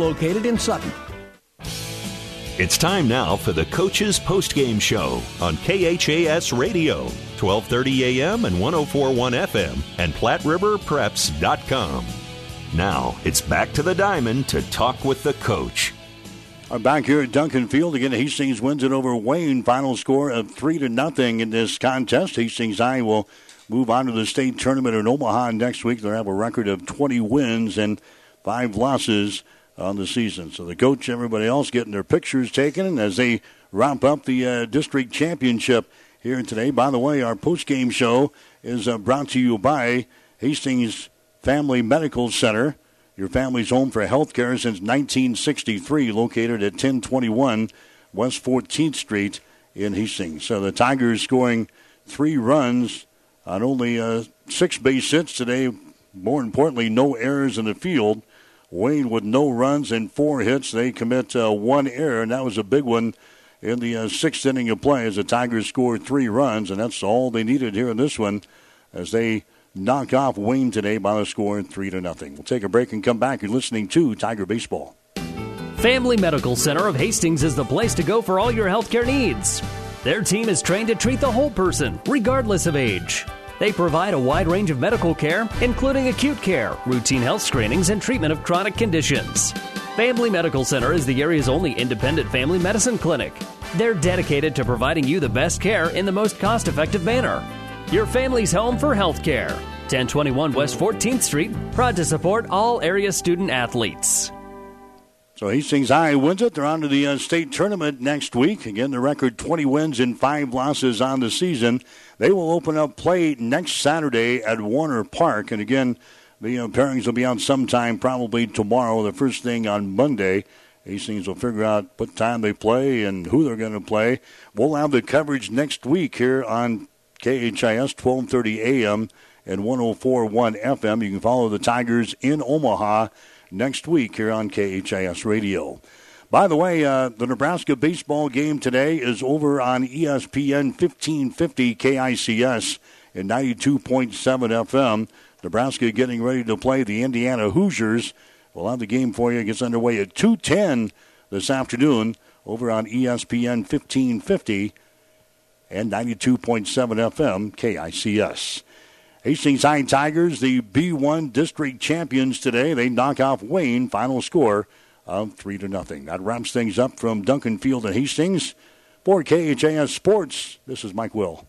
Speaker 26: located in Sutton.
Speaker 1: It's time now for the Coach's Postgame Show on KHAS Radio, 1230 AM and 1041 FM, and PlatteRiverPreps.com. Now, it's back to the diamond to talk with the coach.
Speaker 2: I'm back here at Duncan Field again. Hastings wins it over Wayne. Final score of three to nothing in this contest. Hastings I will move on to the state tournament in Omaha next week. They'll have a record of 20 wins and five losses on the season. So the coach, everybody else, getting their pictures taken as they wrap up the uh, district championship here today. By the way, our post game show is uh, brought to you by Hastings Family Medical Center. Your family's home for health care since 1963, located at 1021 West 14th Street in Hastings. So the Tigers scoring three runs on only uh, six base hits today. More importantly, no errors in the field. Wayne with no runs and four hits. They commit uh, one error, and that was a big one in the uh, sixth inning of play as the Tigers scored three runs, and that's all they needed here in this one as they knock off Wayne today by the score of three to nothing. We'll take a break and come back. You're listening to Tiger Baseball.
Speaker 7: Family Medical Center of Hastings is the place to go for all your healthcare needs. Their team is trained to treat the whole person, regardless of age. They provide a wide range of medical care, including acute care, routine health screenings, and treatment of chronic conditions. Family Medical Center is the area's only independent family medicine clinic. They're dedicated to providing you the best care in the most cost effective manner. Your family's home for health care. 1021 West 14th Street, proud to support all area student athletes.
Speaker 2: So Hastings High wins it. They're on to the uh, state tournament next week. Again, the record 20 wins and 5 losses on the season. They will open up play next Saturday at Werner Park. And again, the uh, pairings will be out sometime, probably tomorrow, the first thing on Monday. Hastings will figure out what time they play and who they're going to play. We'll have the coverage next week here on KHAS 1230 AM and 1041 FM. You can follow the Tigers in Omaha next week here on KHAS Radio. By the way, uh, the Nebraska baseball game today is over on ESPN 1550 KICS and 92.7 FM. Nebraska getting ready to play the Indiana Hoosiers. We'll have the game for you. It gets underway at 2:10 this afternoon over on ESPN 1550 and 92.7 FM KICS. Hastings High Tigers, the B1 district champions today. They knock off Wayne. Final score of three to nothing. That wraps things up from Duncan Field and Hastings. For KHAS Sports, this is Mike Will.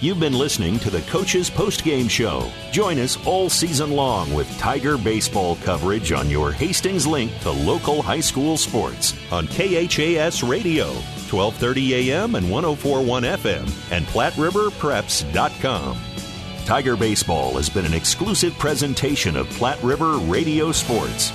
Speaker 1: You've been listening to the Coach's Postgame Show. Join us all season long with Tiger baseball coverage on your Hastings link to local high school sports on KHAS Radio, 1230 AM and 1041 FM, and PlatteRiverPreps.com. Tiger Baseball has been an exclusive presentation of Platte River Radio Sports.